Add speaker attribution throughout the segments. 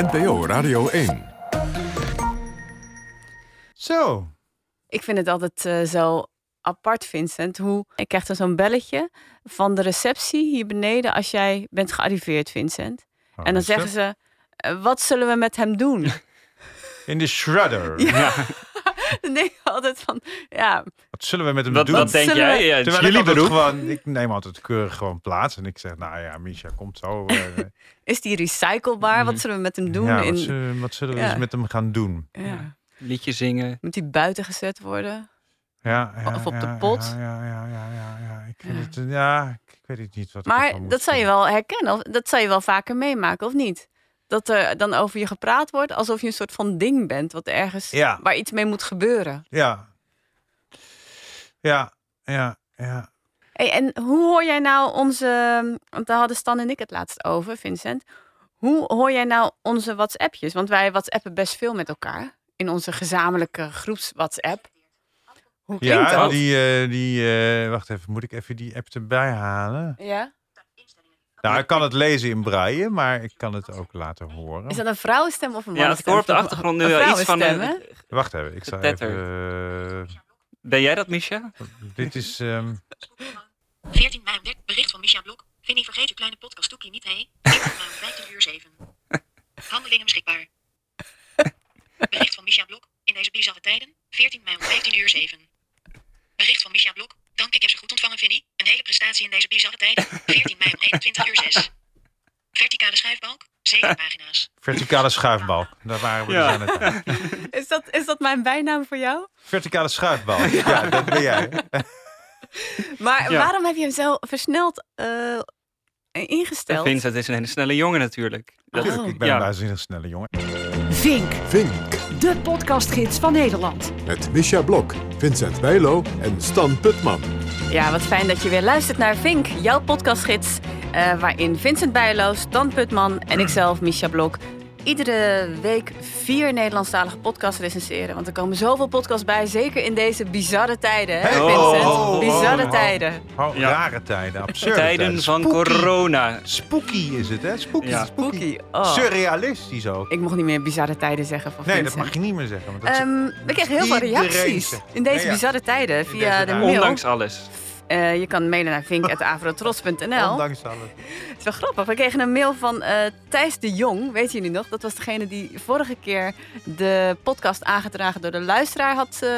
Speaker 1: NPO Radio 1.
Speaker 2: Zo.
Speaker 3: Ik vind het altijd eh, zo apart, Vincent. Hoe ik krijg dan zo'n belletje van de receptie hier beneden als jij bent gearriveerd, Vincent.
Speaker 2: Oh,
Speaker 3: en dan zeggen ze: eh, wat zullen we met hem doen?
Speaker 2: In de shredder.
Speaker 3: Ja. dan denk ik altijd van, ja,
Speaker 2: Wat zullen we met hem
Speaker 4: Wat,
Speaker 2: doen?
Speaker 4: wat denk
Speaker 3: Zullen
Speaker 4: jij?
Speaker 3: we-
Speaker 4: Ja, het is
Speaker 2: Terwijl ik
Speaker 4: jullie
Speaker 2: altijd
Speaker 4: beroep.
Speaker 2: gewoon, ik neem altijd keurig gewoon plaats en ik zeg, nou ja, Misha komt zo. eh,
Speaker 3: is die recyclebaar? Wat zullen we met hem doen?
Speaker 2: ja,
Speaker 3: in,
Speaker 2: wat, zullen, wat zullen we eens met hem gaan doen?
Speaker 3: ja.
Speaker 4: Liedje zingen.
Speaker 3: Moet die buiten gezet worden?
Speaker 2: Ja, ja,
Speaker 3: Of op de pot.
Speaker 2: Ja, ja, ja, ja. Ik, vind
Speaker 3: Ja.
Speaker 2: Het, eh, ja, ik weet het niet wat ik
Speaker 3: Maar dat zou je wel herkennen. Of, dat zou je wel vaker meemaken, of niet? Dat er dan over je gepraat wordt alsof je een soort van ding bent. Wat ergens,
Speaker 2: Ja.
Speaker 3: waar iets mee moet gebeuren.
Speaker 2: Ja. Ja, ja, ja.
Speaker 3: Hey, en hoe hoor jij nou onze... Want daar hadden Stan en ik het laatst over, Vincent. Hoe hoor jij nou onze WhatsAppjes? Want wij WhatsAppen best veel met elkaar. In onze gezamenlijke groeps WhatsApp. Hoe klinkt
Speaker 2: Ja,
Speaker 3: dat?
Speaker 2: die, eh, die eh, wacht even, moet ik even die app erbij halen?
Speaker 3: Ja?
Speaker 2: Nou, ik kan het lezen in braille, maar ik kan het ook laten horen.
Speaker 3: Is dat een vrouwenstem of een
Speaker 4: Ja, ik
Speaker 3: mannenstem?
Speaker 4: hoor op de achtergrond nu wel iets van...
Speaker 3: vrouwenstem,
Speaker 4: eh,
Speaker 3: hè?
Speaker 2: Wacht even, ik zal even... eh,
Speaker 4: ben jij dat, Misha?
Speaker 2: dit is... ehm,
Speaker 5: 14 mei, werd bericht van Misha Blok. Vinnie, vergeet je kleine podcast Toekie niet, hé. 14 mei, 15 uur 7. Handelingen beschikbaar. Bericht van Misha Blok. In deze bizarre tijden. 14 mei om 15 uur 7. Bericht van Misha Blok. Dank, ik heb ze goed ontvangen, Vinnie. Een hele prestatie in deze bizarre tijden. 14 mei om 21 uur 6. Verticale schrijfbalk. 7 pagina's.
Speaker 2: Verticale schuifbalk. Daar waren we
Speaker 4: Ja.
Speaker 2: dus aan het.
Speaker 3: Is dat, is dat mijn bijnaam voor jou?
Speaker 2: Verticale schuifbalk. Ja, dat ben jij.
Speaker 3: Maar
Speaker 4: Ja.
Speaker 3: waarom heb je hem zo versneld eh, ingesteld?
Speaker 4: Vincent is een hele snelle jongen natuurlijk. Dat,
Speaker 2: ik ben
Speaker 4: ja.
Speaker 2: een waanzinnig snelle jongen.
Speaker 6: Vink,
Speaker 1: Vink.
Speaker 6: de podcastgids van Nederland.
Speaker 1: Met Misha Blok, Vincent Bijlo en Stan Putman.
Speaker 3: Ja, wat fijn dat je weer luistert naar Vink, jouw podcastgids. eh, waarin Vincent Bijlo, Stan Putman en ikzelf, Misha Blok... iedere week vier Nederlandstalige podcasts recenseren. Want er komen zoveel podcasts bij, zeker in deze bizarre tijden, hè
Speaker 2: Hey,
Speaker 3: Vincent?
Speaker 2: oh, oh,
Speaker 3: bizarre
Speaker 2: oh.
Speaker 3: tijden.
Speaker 2: Oh,
Speaker 4: Ja.
Speaker 2: Rare tijden, absurde
Speaker 4: Tijden van
Speaker 2: Spooky.
Speaker 4: corona.
Speaker 2: Spooky is het, hè? Spooky.
Speaker 4: Ja.
Speaker 3: Spooky. Oh.
Speaker 2: Surrealistisch ook.
Speaker 3: Ik mocht niet meer bizarre tijden zeggen van
Speaker 2: Nee, dat mag je niet meer zeggen. Want dat
Speaker 3: Ehm, we kregen heel veel reacties in deze bizarre tijden via
Speaker 2: deze
Speaker 3: de mail.
Speaker 4: Ondanks alles.
Speaker 3: Eh, je kan mailen naar vink.avrotros.nl.
Speaker 2: Ondanks alles.
Speaker 3: Het is wel grappig. We kregen een mail van eh, Thijs de Jong. Weet jullie nog? Dat was degene die vorige keer de podcast aangedragen door de luisteraar had eh,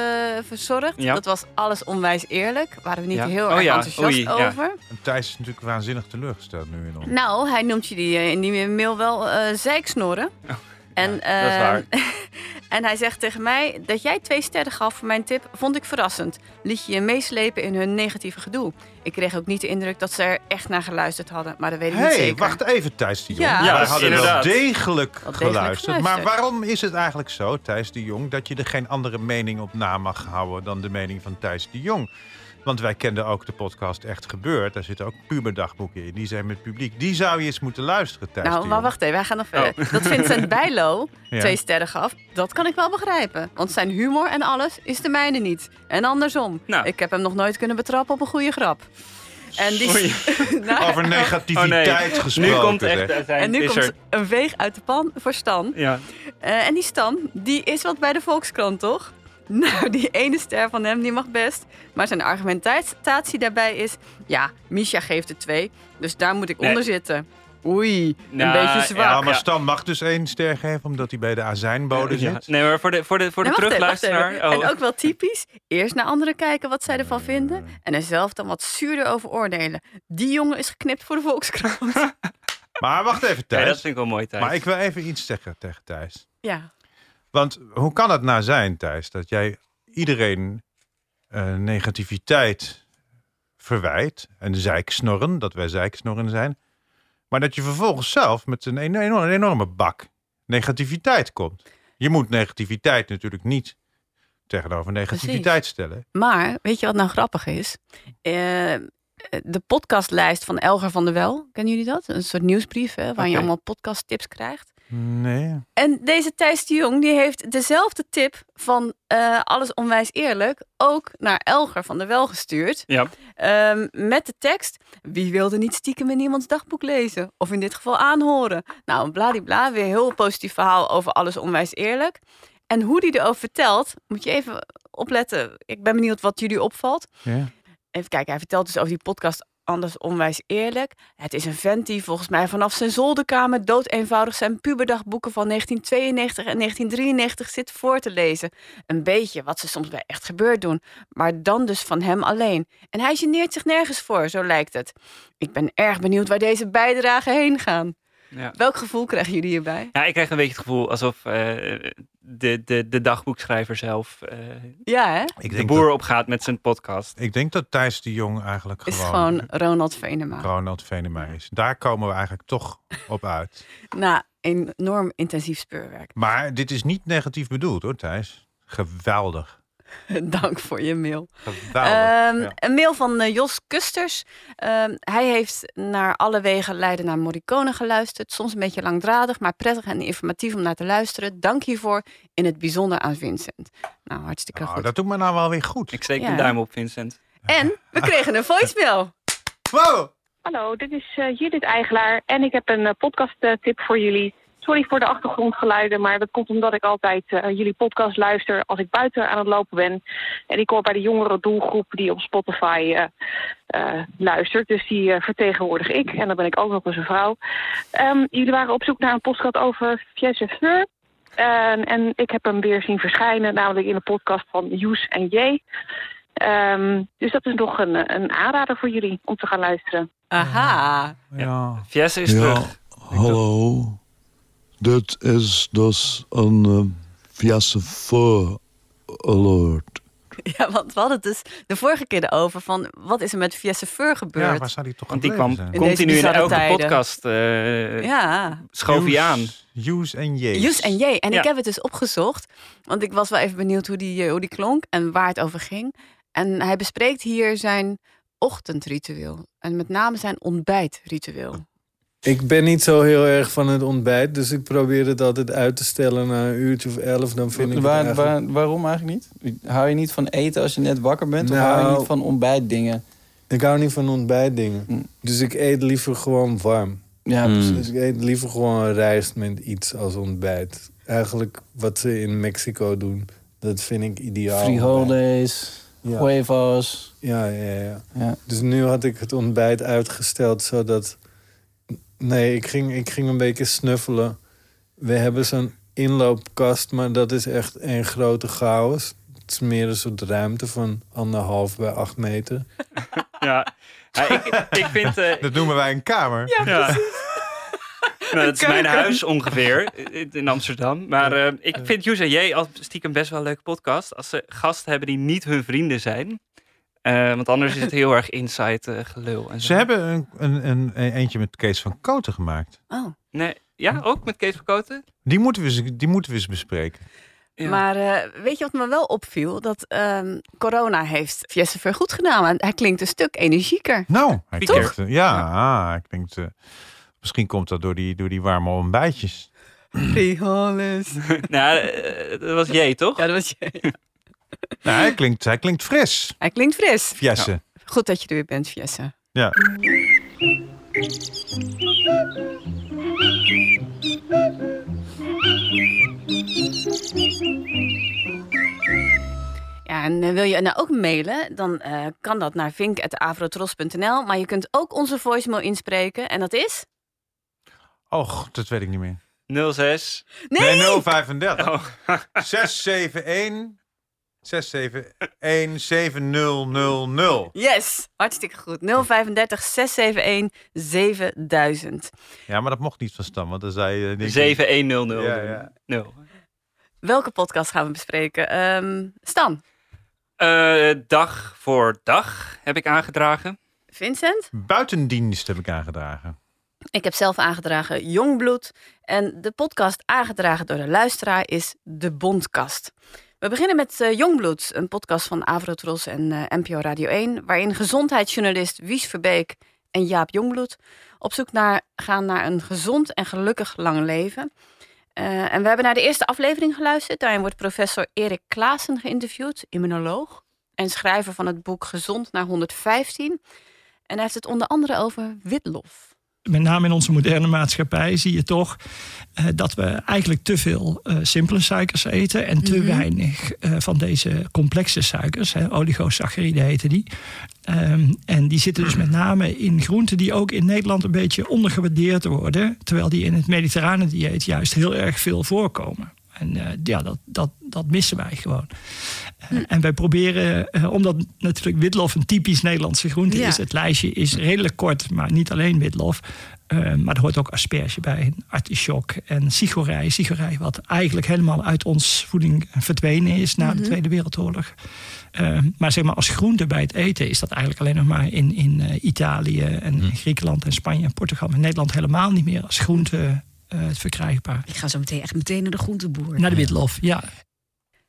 Speaker 3: verzorgd.
Speaker 4: Ja.
Speaker 3: Dat was alles onwijs eerlijk. Waren we niet
Speaker 4: Ja.
Speaker 3: heel
Speaker 4: Oh
Speaker 3: erg
Speaker 4: ja,
Speaker 3: enthousiast
Speaker 4: oei, ja.
Speaker 3: over.
Speaker 2: En Thijs is natuurlijk waanzinnig teleurgesteld nu in ons.
Speaker 3: Nou, hij noemt jullie in die mail wel eh zeiksnorren. En,
Speaker 4: dat is
Speaker 3: eh,
Speaker 4: waar.
Speaker 3: en hij zegt tegen mij dat jij twee sterren gaf voor mijn tip, vond ik verrassend. Liet je je meeslepen in hun negatieve gedoe. Ik kreeg ook niet de indruk dat ze er echt naar geluisterd hadden, maar dat weet ik niet zeker.
Speaker 2: wacht even, Thijs de Jong.
Speaker 3: Ja.
Speaker 4: Ja,
Speaker 2: Wij hadden wel
Speaker 4: inderdaad.
Speaker 2: degelijk,
Speaker 3: Wel degelijk
Speaker 2: geluisterd. Maar
Speaker 3: geluisterd.
Speaker 2: waarom is het eigenlijk zo, Thijs de Jong, dat je er geen andere mening op na mag houden dan de mening van Thijs de Jong? Want wij kenden ook de podcast Echt Gebeurd. Daar zitten ook puberdagboeken in. Die zijn met publiek. Die zou je eens moeten luisteren, Thijs
Speaker 3: Nou, maar wacht even, wij gaan nog verder.
Speaker 4: Oh.
Speaker 3: Dat Vincent Bijlo
Speaker 2: Ja.
Speaker 3: twee sterren gaf, dat kan ik wel begrijpen. Want zijn humor en alles is de mijne niet. En andersom.
Speaker 4: Nou.
Speaker 3: Ik heb hem nog nooit kunnen betrappen op een goede grap. En die. Nou,
Speaker 2: Over negativiteit
Speaker 4: Oh, nee.
Speaker 2: gesproken.
Speaker 4: Nu komt echt zijn
Speaker 3: en nu komt
Speaker 4: er-
Speaker 3: een veeg uit de pan voor Stan.
Speaker 4: Ja.
Speaker 3: Eh, en die Stan, die is wat bij de Volkskrant, toch? Nou, die ene ster van hem, die mag best. Maar zijn argumentatie daarbij is... Ja, Misha geeft er twee, dus daar moet ik
Speaker 4: Nee.
Speaker 3: onder zitten. Oei, een
Speaker 4: Nou,
Speaker 3: beetje zwak.
Speaker 2: Ja, maar. Stan mag dus één ster geven, omdat hij bij de azijnbode
Speaker 4: Ja.
Speaker 2: zit.
Speaker 4: Nee, maar voor de, voor de, voor de
Speaker 3: Nee,
Speaker 4: terugluisteraar...
Speaker 3: even.
Speaker 4: Oh.
Speaker 3: En ook wel typisch. Eerst naar anderen kijken wat zij ervan vinden. En er zelf dan wat zuurder over oordelen. Die jongen is geknipt voor de Volkskrant.
Speaker 2: Maar wacht even,
Speaker 4: Ja,
Speaker 2: Thijs.
Speaker 4: dat vind ik wel mooi, Thijs.
Speaker 2: maar ik wil even iets zeggen tegen Thijs.
Speaker 3: ja.
Speaker 2: Want hoe kan het nou zijn, Thijs, dat jij iedereen eh, negativiteit verwijt en zeiksnorren, dat wij zeiksnorren zijn, maar dat je vervolgens zelf met een enorme, een enorme bak negativiteit komt. Je moet negativiteit natuurlijk niet tegenover negativiteit stellen.
Speaker 3: Maar, weet je wat nou grappig is? Eh, de podcastlijst van Elger van der Wel. Kennen jullie dat? Een soort nieuwsbrief hè, waar je allemaal podcasttips krijgt.
Speaker 2: Nee.
Speaker 3: En deze Thijs de Jong die heeft dezelfde tip van eh, Alles Onwijs Eerlijk ook naar Elger van der Wel gestuurd.
Speaker 4: Ja.
Speaker 3: Ehm, met de tekst: Wie wilde niet stiekem in iemands dagboek lezen? Of in dit geval aanhoren? Nou, een bladibla, weer heel positief verhaal over Alles Onwijs Eerlijk. En hoe die erover vertelt, moet je even opletten. Ik ben benieuwd wat jullie opvalt.
Speaker 2: Ja.
Speaker 3: Even kijken, hij vertelt dus over die podcast Anders Onwijs Eerlijk. Het is een vent die volgens mij vanaf zijn zolderkamer dood eenvoudig zijn puberdagboeken van 1992 en 1993 zit voor te lezen. Een beetje wat ze soms bij Echt Gebeurd doen, maar dan dus van hem alleen. En hij geneert zich nergens voor, zo lijkt het. Ik ben erg benieuwd waar deze bijdragen heen gaan.
Speaker 4: Ja.
Speaker 3: Welk gevoel krijgen jullie hierbij?
Speaker 4: ja, ik krijg een beetje het gevoel alsof eh, de, de, de dagboekschrijver zelf eh,
Speaker 3: Ja, hè?
Speaker 2: Ik
Speaker 4: de
Speaker 2: denk,
Speaker 4: boer
Speaker 2: dat,
Speaker 4: opgaat met zijn podcast.
Speaker 2: ik denk dat Thijs de Jong eigenlijk
Speaker 3: Is
Speaker 2: gewoon,
Speaker 3: gewoon Ronald Venema.
Speaker 2: Ronald Venema is. Daar komen we eigenlijk toch op uit.
Speaker 3: Na enorm intensief speurwerk.
Speaker 2: Maar dit is niet negatief bedoeld hoor, Thijs. Geweldig.
Speaker 3: Dank voor je mail.
Speaker 2: Geweldig.
Speaker 3: Ehm,
Speaker 2: Ja.
Speaker 3: Een mail van eh, Jos Kusters. Ehm, hij heeft naar alle wegen Leiden naar Morricone geluisterd. Soms een beetje langdradig, maar prettig en informatief om naar te luisteren. Dank hiervoor, in het bijzonder aan Vincent. Nou, hartstikke
Speaker 2: Nou,
Speaker 3: goed.
Speaker 2: dat doet me nou wel weer goed.
Speaker 4: Ik steek
Speaker 3: Ja.
Speaker 4: een duim op, Vincent.
Speaker 3: En we kregen een voicemail.
Speaker 2: Wow!
Speaker 7: Hallo, dit is eh, Judith Eigelaar en ik heb een eh, podcasttip voor jullie. Sorry voor de achtergrondgeluiden, maar dat komt omdat ik altijd eh, jullie podcast luister als ik buiten aan het lopen ben. En ik hoor bij de jongere doelgroep die op Spotify eh, eh, luistert. Dus die vertegenwoordig ik en dan ben ik ook nog eens een vrouw. Ehm, jullie waren op zoek naar een podcast over Fiesse Fleur. En, en ik heb hem weer zien verschijnen, namelijk in de podcast van Joes en J. Ehm, dus dat is nog een, een aanrader voor jullie om te gaan luisteren.
Speaker 3: Aha.
Speaker 2: Ja.
Speaker 4: Fiesse is
Speaker 8: Ja,
Speaker 4: terug.
Speaker 8: hallo. Dit is dus een uh, voor alert.
Speaker 3: Ja, want we hadden het dus de vorige keer erover van... wat is er met Fiesse Feur gebeurd?
Speaker 2: ja, waar zou die toch
Speaker 4: Want die kwam
Speaker 2: zijn?
Speaker 4: Continu
Speaker 3: deze
Speaker 4: in elke
Speaker 3: tijden.
Speaker 4: podcast. eh
Speaker 3: ja.
Speaker 4: schoof hij aan.
Speaker 2: Use en J.
Speaker 3: Joes en J. En
Speaker 4: Ja.
Speaker 3: ik heb het dus opgezocht. Want ik was wel even benieuwd hoe die, eh, hoe die klonk en waar het over ging. En hij bespreekt hier zijn ochtendritueel. En met name zijn ontbijtritueel.
Speaker 9: Ik ben niet zo heel erg van het ontbijt, dus ik probeer het altijd uit te stellen naar een uurtje of elf. Dan vind ik het
Speaker 10: Waar,
Speaker 9: eigenlijk...
Speaker 10: waar- waarom eigenlijk niet? Hou je niet van eten als je net wakker bent? Of
Speaker 9: Nou-
Speaker 10: hou je niet van ontbijtdingen?
Speaker 9: Ik hou niet van ontbijtdingen.
Speaker 10: Mm.
Speaker 9: Dus ik eet liever gewoon warm.
Speaker 10: Ja,
Speaker 8: Mm.
Speaker 10: precies.
Speaker 9: Dus ik eet liever gewoon rijst met iets als ontbijt. Eigenlijk wat ze in Mexico doen, dat vind ik ideaal.
Speaker 10: Frijoles,
Speaker 9: Ja.
Speaker 10: huevos.
Speaker 9: Ja, ja, ja.
Speaker 10: Ja.
Speaker 9: Dus nu had ik het ontbijt uitgesteld zodat. Nee, ik ging, ik ging een beetje snuffelen. We hebben zo'n inloopkast, maar dat is echt een grote chaos. Het is meer een soort ruimte van anderhalf bij acht meter.
Speaker 4: Ja. Ja, ik, ik vind... eh,
Speaker 2: Dat noemen wij een kamer.
Speaker 4: Ja. nou, dat is mijn huis ongeveer in- Amsterdam. Maar eh, ik vind Joes en J al stiekem best wel een leuke podcast. Als ze gasten hebben die niet hun vrienden zijn. Eh, want anders is het heel erg inside eh, gelul. En zo.
Speaker 2: Ze hebben een, een, een, een eentje met Kees van Koten gemaakt.
Speaker 3: Oh.
Speaker 4: Nee, ja, ook met Kees van Koten?
Speaker 2: Die moeten we eens, die moeten we eens bespreken.
Speaker 4: Ja.
Speaker 3: Maar eh, weet je wat me wel opviel? Dat ehm, corona heeft Ver goed gedaan. En hij klinkt een stuk energieker.
Speaker 2: Nou, hij
Speaker 4: Pieter.
Speaker 2: klinkt, ja, ik denk, eh, misschien komt dat door die, door die warme ontbijtjes.
Speaker 3: Frijoles.
Speaker 4: nou, dat was J, toch?
Speaker 3: Ja, dat was je.
Speaker 2: Nou, hij, klinkt, hij klinkt fris,
Speaker 3: Hij klinkt fris.
Speaker 2: Fiesse.
Speaker 3: Goed dat je er weer bent, Fiesse.
Speaker 2: Ja.
Speaker 3: Ja, en eh, wil je nou ook mailen, dan eh, kan dat naar vink.avrotros.nl. Maar je kunt ook onze voicemail inspreken. En dat is...
Speaker 2: Och, dat weet ik niet meer.
Speaker 4: 06.
Speaker 3: Nee!
Speaker 2: Nee, 035.
Speaker 4: Oh.
Speaker 2: 671 671 7000.
Speaker 3: Yes, hartstikke goed. 035 671 7000.
Speaker 2: Ja, maar dat mocht niet van Stam, want dan zei je... ik-
Speaker 4: 7100.
Speaker 2: Ja, ja.
Speaker 4: Nul.
Speaker 3: Welke podcast gaan we bespreken? Ehm, Stan,
Speaker 4: Eh, dag voor dag heb ik aangedragen.
Speaker 3: Vincent?
Speaker 2: Buitendienst heb ik aangedragen.
Speaker 3: Ik heb zelf aangedragen Jongbloed. En de podcast aangedragen door de luisteraar is De Bondkast. We beginnen met eh, Jongbloed, een podcast van Avrotros en eh, NPO Radio 1... waarin gezondheidsjournalist Wies Verbeek en Jaap Jongbloed... Op zoek naar, gaan naar een gezond en gelukkig lang leven. Eh, en we hebben naar de eerste aflevering geluisterd. Daarin wordt professor Erik Klaassen geïnterviewd, immunoloog. En schrijver van het boek Gezond naar 115. En hij heeft het onder andere over witlof
Speaker 11: met name in onze moderne maatschappij zie je toch uh, dat we eigenlijk te veel uh, simpele suikers eten en te
Speaker 3: Mhm.
Speaker 11: weinig uh, van deze complexe suikers, hè, oligosacchariden heten die. Um, en die zitten dus met name in groenten die ook in Nederland een beetje ondergewaardeerd worden, terwijl die in het mediterrane dieet juist heel erg veel voorkomen. En ja, dat, dat, dat missen wij gewoon. Uh, en wij proberen, uh, omdat natuurlijk witlof een typisch Nederlandse groente
Speaker 3: Ja.
Speaker 11: is. Het lijstje is redelijk kort, maar niet alleen witlof. Uh, maar er hoort ook asperge bij, artichok en sigorij. Sigorij wat eigenlijk helemaal uit ons voeding verdwenen is na
Speaker 3: Mhm.
Speaker 11: de Tweede Wereldoorlog. maar zeg maar als groente bij het eten is dat eigenlijk alleen nog maar in, in Italië en Griekenland en Spanje en Portugal. Maar in Nederland helemaal niet meer als groente verkrijgbaar.
Speaker 6: Ik ga zo meteen echt meteen naar de groenteboer.
Speaker 11: Naar de witlof, ja.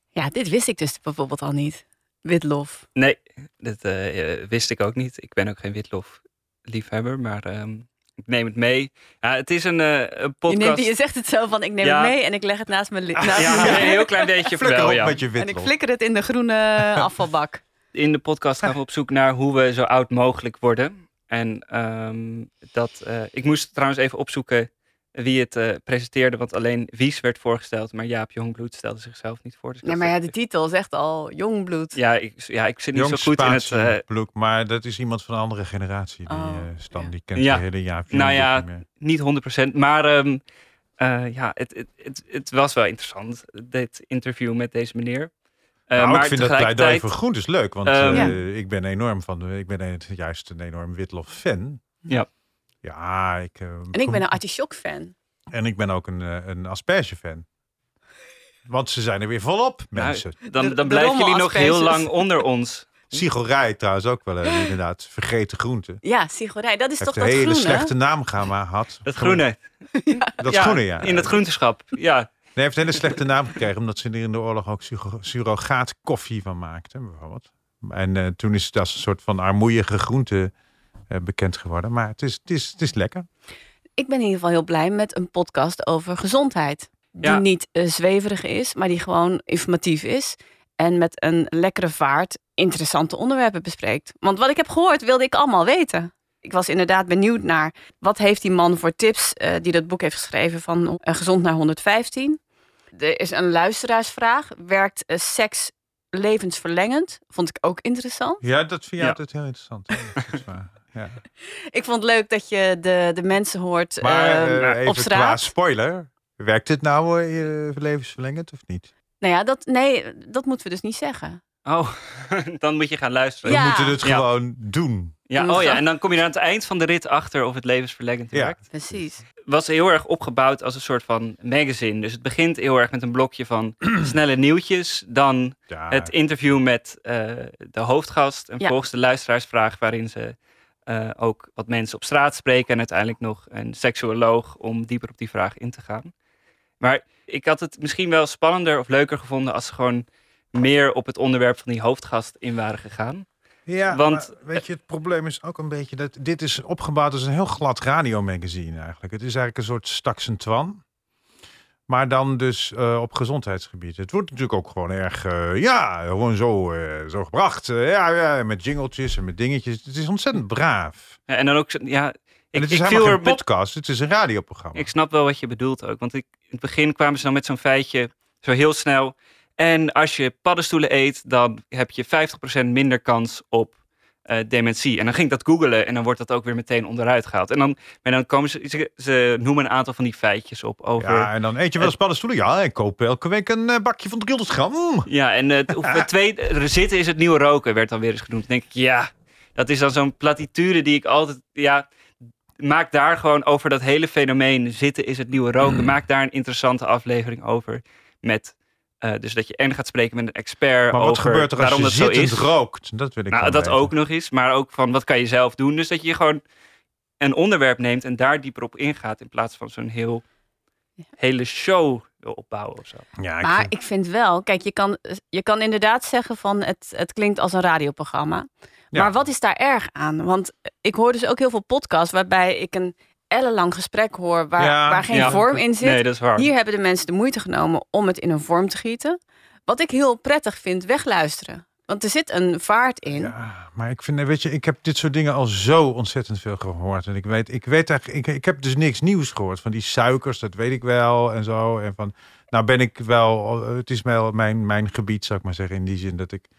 Speaker 3: Ja, dit wist ik dus bijvoorbeeld al niet. Witlof.
Speaker 4: Nee, dat eh, wist ik ook niet. Ik ben ook geen witlof-liefhebber, maar ehm, ik neem het mee. Ja, het is een, eh, een
Speaker 3: Je,
Speaker 4: podcast.
Speaker 3: neemt, je zegt het zo van, ik neem
Speaker 4: Ja.
Speaker 3: het mee en ik leg het naast mijn li- naast
Speaker 4: ja, een heel klein beetje
Speaker 2: Flikker
Speaker 4: wel,
Speaker 2: op
Speaker 4: ja.
Speaker 2: met je
Speaker 3: En ik
Speaker 2: witlof.
Speaker 3: flikker het in de groene afvalbak.
Speaker 4: In de podcast gaan we op zoek naar hoe we zo oud mogelijk worden. En ehm, dat, eh, ik moest trouwens even opzoeken wie het eh, presenteerde, want alleen Wies werd voorgesteld, maar Jaap Jongbloed stelde zichzelf niet voor. Dus had
Speaker 3: maar ja, de titel zegt al jong bloed.
Speaker 4: ja, ik, ja, ik zit niet
Speaker 2: Jong
Speaker 4: zo goed in het... Eh,
Speaker 2: bloek, maar dat is iemand van een andere generatie. Die,
Speaker 3: Oh,
Speaker 2: eh, Stan,
Speaker 3: ja.
Speaker 2: die kent
Speaker 4: Ja.
Speaker 2: de hele Jaap
Speaker 4: Nou
Speaker 2: Jongbloed
Speaker 4: ja,
Speaker 2: niet meer.
Speaker 4: niet 100%. Maar ehm, eh, ja, het, het, het, het was wel interessant, dit interview met deze meneer. Eh,
Speaker 2: nou,
Speaker 4: maar
Speaker 2: ik vind dat pleidooi voor groentes leuk, want
Speaker 4: Ehm,
Speaker 2: eh, ik ben enorm van ik ben een- juist een enorm witlof-fan.
Speaker 4: Ja.
Speaker 2: Ja, ik... eh,
Speaker 3: En ik ben een artichok-fan.
Speaker 2: En ik ben ook een, eh, een asperge-fan. Want ze zijn er weer volop,
Speaker 4: Nou,
Speaker 2: mensen.
Speaker 4: dan, dan blijven jullie nog heel lang onder ons.
Speaker 2: Sigorij trouwens ook wel, eh, inderdaad. Vergeten groente.
Speaker 3: Ja, sigorij, dat is
Speaker 2: Heeft
Speaker 3: toch
Speaker 2: een
Speaker 3: dat
Speaker 2: hele
Speaker 3: groene?
Speaker 2: slechte naam gehad.
Speaker 4: Dat groene.
Speaker 2: Dat
Speaker 4: Ja,
Speaker 2: groene, ja.
Speaker 4: In het groenteschap, ja.
Speaker 2: Nee, heeft een hele slechte naam gekregen, omdat ze er in de oorlog ook surrogaat koffie van maakten, bijvoorbeeld. En eh, toen is als een soort van armoeige groente bekend geworden. Maar het is, het, is, het is lekker.
Speaker 3: Ik ben in ieder geval heel blij met een podcast over gezondheid. Die
Speaker 4: Ja.
Speaker 3: niet eh, zweverig is, maar die gewoon informatief is. En met een lekkere vaart interessante onderwerpen bespreekt. Want wat ik heb gehoord, wilde ik allemaal weten. Ik was inderdaad benieuwd naar wat heeft die man voor tips eh, die dat boek heeft geschreven van eh, Gezond naar 115. Er is een luisteraarsvraag. Werkt eh, seks levensverlengend? Vond ik ook interessant.
Speaker 2: Ja, dat vind je
Speaker 4: Ja.
Speaker 2: altijd heel interessant. Ja, dat is waar. Ja.
Speaker 3: Ik vond het leuk dat je de, de mensen hoort
Speaker 2: Maar
Speaker 3: eh,
Speaker 2: eh, even
Speaker 3: op
Speaker 2: qua
Speaker 3: straat.
Speaker 2: spoiler. Werkt het nou eh, levensverlengend of niet?
Speaker 3: Nou ja, dat, nee, dat moeten we dus niet zeggen.
Speaker 4: Oh, dan moet je gaan luisteren.
Speaker 2: We
Speaker 3: Ja.
Speaker 2: moeten het
Speaker 4: Ja.
Speaker 2: gewoon doen.
Speaker 4: Ja, oh ja, en dan kom je aan het eind van de rit achter of het levensverlengend
Speaker 2: Ja.
Speaker 4: werkt.
Speaker 3: Precies.
Speaker 4: was heel erg opgebouwd als een soort van magazine. Dus het begint heel erg met een blokje van snelle nieuwtjes. Dan
Speaker 2: Ja,
Speaker 4: het interview met de hoofdgast. En
Speaker 3: Ja.
Speaker 4: vervolgens de luisteraarsvraag waarin ze eh, ook wat mensen op straat spreken. En uiteindelijk nog een seksuoloog om dieper op die vraag in te gaan. Maar ik had het misschien wel spannender of leuker gevonden als ze gewoon meer op het onderwerp van die hoofdgast in waren gegaan.
Speaker 2: Ja,
Speaker 4: Want-
Speaker 2: want weet je, het probleem is ook een beetje dat dit is opgebouwd als een heel glad radiomagazine eigenlijk. Het is eigenlijk een soort Stax en Twan. Maar dan dus eh, op gezondheidsgebied. Het wordt natuurlijk ook gewoon erg, eh, ja, gewoon zo, eh, zo gebracht. Ja, ja, met jingeltjes en met dingetjes. Het is ontzettend braaf.
Speaker 4: Ja, en dan ook, ja,
Speaker 2: En
Speaker 4: ik,
Speaker 2: het is
Speaker 4: ik
Speaker 2: helemaal geen podcast, het is een radioprogramma.
Speaker 4: Ik snap wel wat je bedoelt ook. Want ik, in het begin kwamen ze dan met zo'n feitje, zo heel snel. En als je paddenstoelen eet, dan heb je 50% minder kans op eh, dementie. En dan ging ik dat googelen en dan wordt dat ook weer meteen onderuit gehaald. En dan, maar dan komen ze, ze, ze noemen een aantal van die feitjes op over...
Speaker 2: Ja, en dan eet je wel eens paddenstoelen. Ja, ik koop elke week een eh, bakje van 300 gram. Mm.
Speaker 4: Ja, en het, het tweede, zitten is het nieuwe roken, werd dan weer eens genoemd. Dan denk ik, ja, dat is dan zo'n platitude die ik altijd, ja, maak daar gewoon over dat hele fenomeen zitten is het nieuwe roken. Maak daar een interessante aflevering over met, eh, dus dat je en gaat spreken met een expert
Speaker 2: Maar
Speaker 4: over
Speaker 2: wat gebeurt er als
Speaker 4: waarom
Speaker 2: je
Speaker 4: dat zo is.
Speaker 2: rookt? Dat wil ik
Speaker 4: Nou, dat
Speaker 2: weten.
Speaker 4: ook nog eens, maar ook van wat kan je zelf doen. Dus dat je gewoon een onderwerp neemt en daar dieper op ingaat in plaats van zo'n heel hele show wil opbouwen of zo.
Speaker 2: Ja, ik
Speaker 3: Maar
Speaker 2: vind-
Speaker 3: ik vind wel, kijk, je kan, je kan inderdaad zeggen van het, het klinkt als een radioprogramma. Maar wat is daar erg aan? Want ik hoor dus ook heel veel podcasts waarbij ik een ellenlang gesprek hoor waar,
Speaker 4: Ja,
Speaker 3: waar geen
Speaker 4: ja.
Speaker 3: vorm in zit.
Speaker 4: Nee, dat is waar.
Speaker 3: Hier hebben de mensen de moeite genomen om het in een vorm te gieten. Wat ik heel prettig vind, wegluisteren. Want er zit een vaart in.
Speaker 2: Maar ik vind, weet je, ik heb dit soort dingen al zo ontzettend veel gehoord. En ik weet, ik weet eigenlijk, ik, ik heb dus niks nieuws gehoord van die suikers, dat weet ik wel en zo. En van, nou ben ik wel, het is wel mijn, mijn gebied, zou ik maar zeggen, in die zin dat ik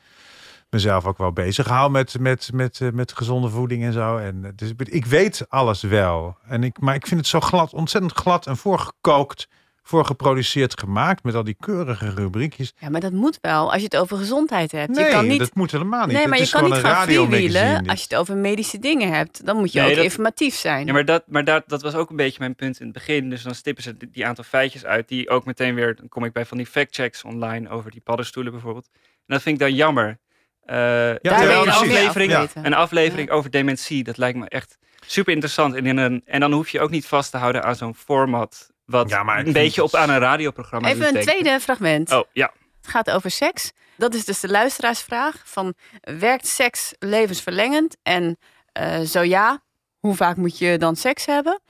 Speaker 2: mezelf ook wel bezig hou met, met, met, eh, met gezonde voeding en zo. En eh, dus ik weet alles wel. En ik, maar ik vind het zo glad, ontzettend glad en voorgekookt, voorgeproduceerd gemaakt met al die keurige rubriekjes.
Speaker 3: Ja, maar dat moet wel als je het over gezondheid hebt.
Speaker 2: Nee,
Speaker 3: je kan niet,
Speaker 2: dat moet helemaal niet.
Speaker 3: Nee,
Speaker 2: Het
Speaker 3: maar je kan niet gaan freewheelen als je het over medische dingen hebt. Dan moet je
Speaker 4: Nee,
Speaker 3: ook
Speaker 4: dat-
Speaker 3: informatief zijn.
Speaker 4: Ja, maar, dat, maar dat, dat was ook een beetje mijn punt in het begin. Dus dan stippen ze die, die aantal feitjes uit, die ook meteen weer, dan kom ik bij van die factchecks online over die paddenstoelen bijvoorbeeld. En dat vind ik dan jammer. Eh terwijl
Speaker 2: je
Speaker 4: een aflevering, een aflevering over dementie, dat lijkt me echt super interessant. En, in een, en dan hoef je ook niet vast te houden aan zo'n format, wat
Speaker 2: Ja,
Speaker 4: een beetje op aan een radioprogramma
Speaker 3: Even een tweede fragment.
Speaker 4: Oh, ja.
Speaker 3: Het gaat over seks. Dat is dus de luisteraarsvraag van werkt seks levensverlengend? En eh, zo ja, hoe vaak moet je dan seks hebben?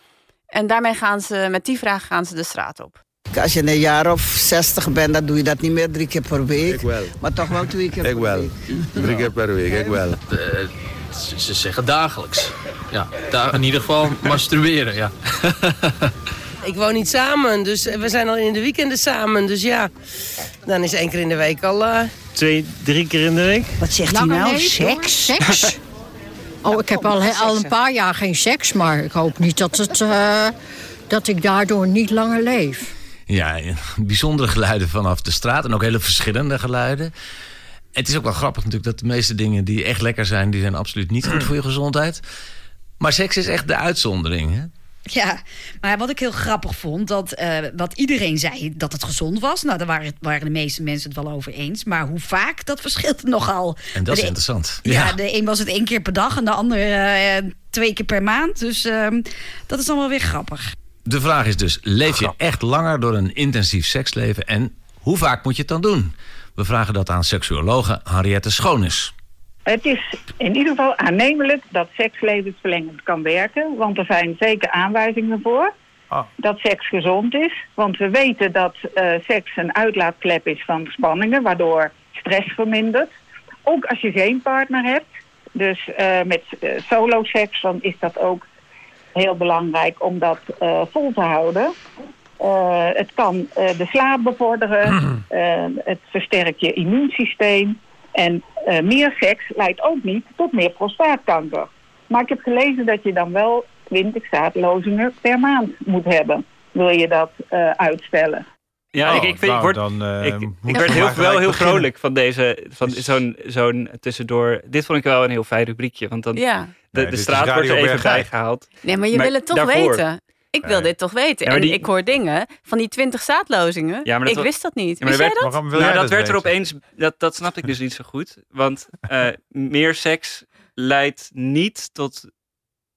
Speaker 3: En daarmee gaan ze, met die vraag gaan ze de straat op.
Speaker 12: Als je een jaar of 60 bent, dan doe je dat niet meer drie keer per week.
Speaker 13: Ik wel.
Speaker 12: Maar toch wel twee keer
Speaker 13: Ik
Speaker 12: per
Speaker 13: wel.
Speaker 12: week.
Speaker 13: Drie keer per week, ik wel.
Speaker 14: Ze, ze zeggen dagelijks. Ja, da- in ieder geval masturberen, ja.
Speaker 15: Ik woon niet samen, dus we zijn al in de weekenden samen. Dus ja, dan is één keer in de week al... eh,
Speaker 16: Twee, drie keer in de week.
Speaker 6: Wat zegt hij nou? Seks? Seks? Oh, ik heb al, al een paar jaar geen seks, maar ik hoop niet dat, het, eh, dat ik daardoor niet langer leef.
Speaker 17: Ja, bijzondere geluiden vanaf de straat en ook hele verschillende geluiden. Het is ook wel grappig natuurlijk dat de meeste dingen die echt lekker zijn, die zijn absoluut niet goed voor je gezondheid. Maar seks is echt de uitzondering. Hè?
Speaker 18: Ja, maar wat ik heel grappig vond, dat eh, wat iedereen zei dat het gezond was. Nou, daar waren, waren de meeste mensen het wel over eens. Maar hoe vaak, dat verschilt nogal.
Speaker 17: En dat is
Speaker 18: De-
Speaker 17: interessant.
Speaker 18: Ja, de een was het één keer per dag en de ander eh, twee keer per maand. Dus ehm, dat is dan wel weer grappig.
Speaker 17: De vraag is dus: leef je echt langer door een intensief seksleven en hoe vaak moet je het dan doen? We vragen dat aan seksuologe Henriette Schoonis.
Speaker 19: Het is in ieder geval aannemelijk dat seks levensverlengend kan werken. Want er zijn zeker aanwijzingen voor dat seks gezond is. Want we weten dat eh, seks een uitlaatklep is van spanningen, waardoor stress vermindert. Ook als je geen partner hebt. Dus eh, met eh, solo seks, dan is dat ook heel belangrijk om dat eh, vol te houden. Eh, het kan eh, de slaap bevorderen, eh, het versterkt je immuunsysteem. En eh, meer seks leidt ook niet tot meer prostaatkanker. Maar ik heb gelezen dat je dan wel 20 zaadlozingen per maand moet hebben. Wil je dat eh, uitstellen?
Speaker 4: Ja,
Speaker 2: Oh,
Speaker 4: ik, ik, vind,
Speaker 2: nou,
Speaker 4: ik, word,
Speaker 2: dan,
Speaker 4: ik, werd
Speaker 2: we
Speaker 4: heel, wel heel
Speaker 2: beginnen.
Speaker 4: vrolijk van deze, van zo'n zo'n tussendoor. Dit vond ik wel een heel fijn rubriekje, want dan
Speaker 3: Ja.
Speaker 4: De,
Speaker 2: Nee,
Speaker 4: de straat wordt er even bijgehaald.
Speaker 3: Nee, maar je wil het toch
Speaker 4: daarvoor-
Speaker 3: weten. Ik wil dit toch weten.
Speaker 4: Ja, maar
Speaker 3: en
Speaker 4: die-
Speaker 3: ik hoor dingen van die 20 zaadlozingen.
Speaker 4: Ja, maar dat
Speaker 3: ik wist dat niet.
Speaker 4: Ja, maar
Speaker 3: wist jij
Speaker 4: werd,
Speaker 3: dat?
Speaker 4: nou, dat werd er opeens, dat, dat snapte ik dus niet zo goed. Want eh, meer seks leidt niet tot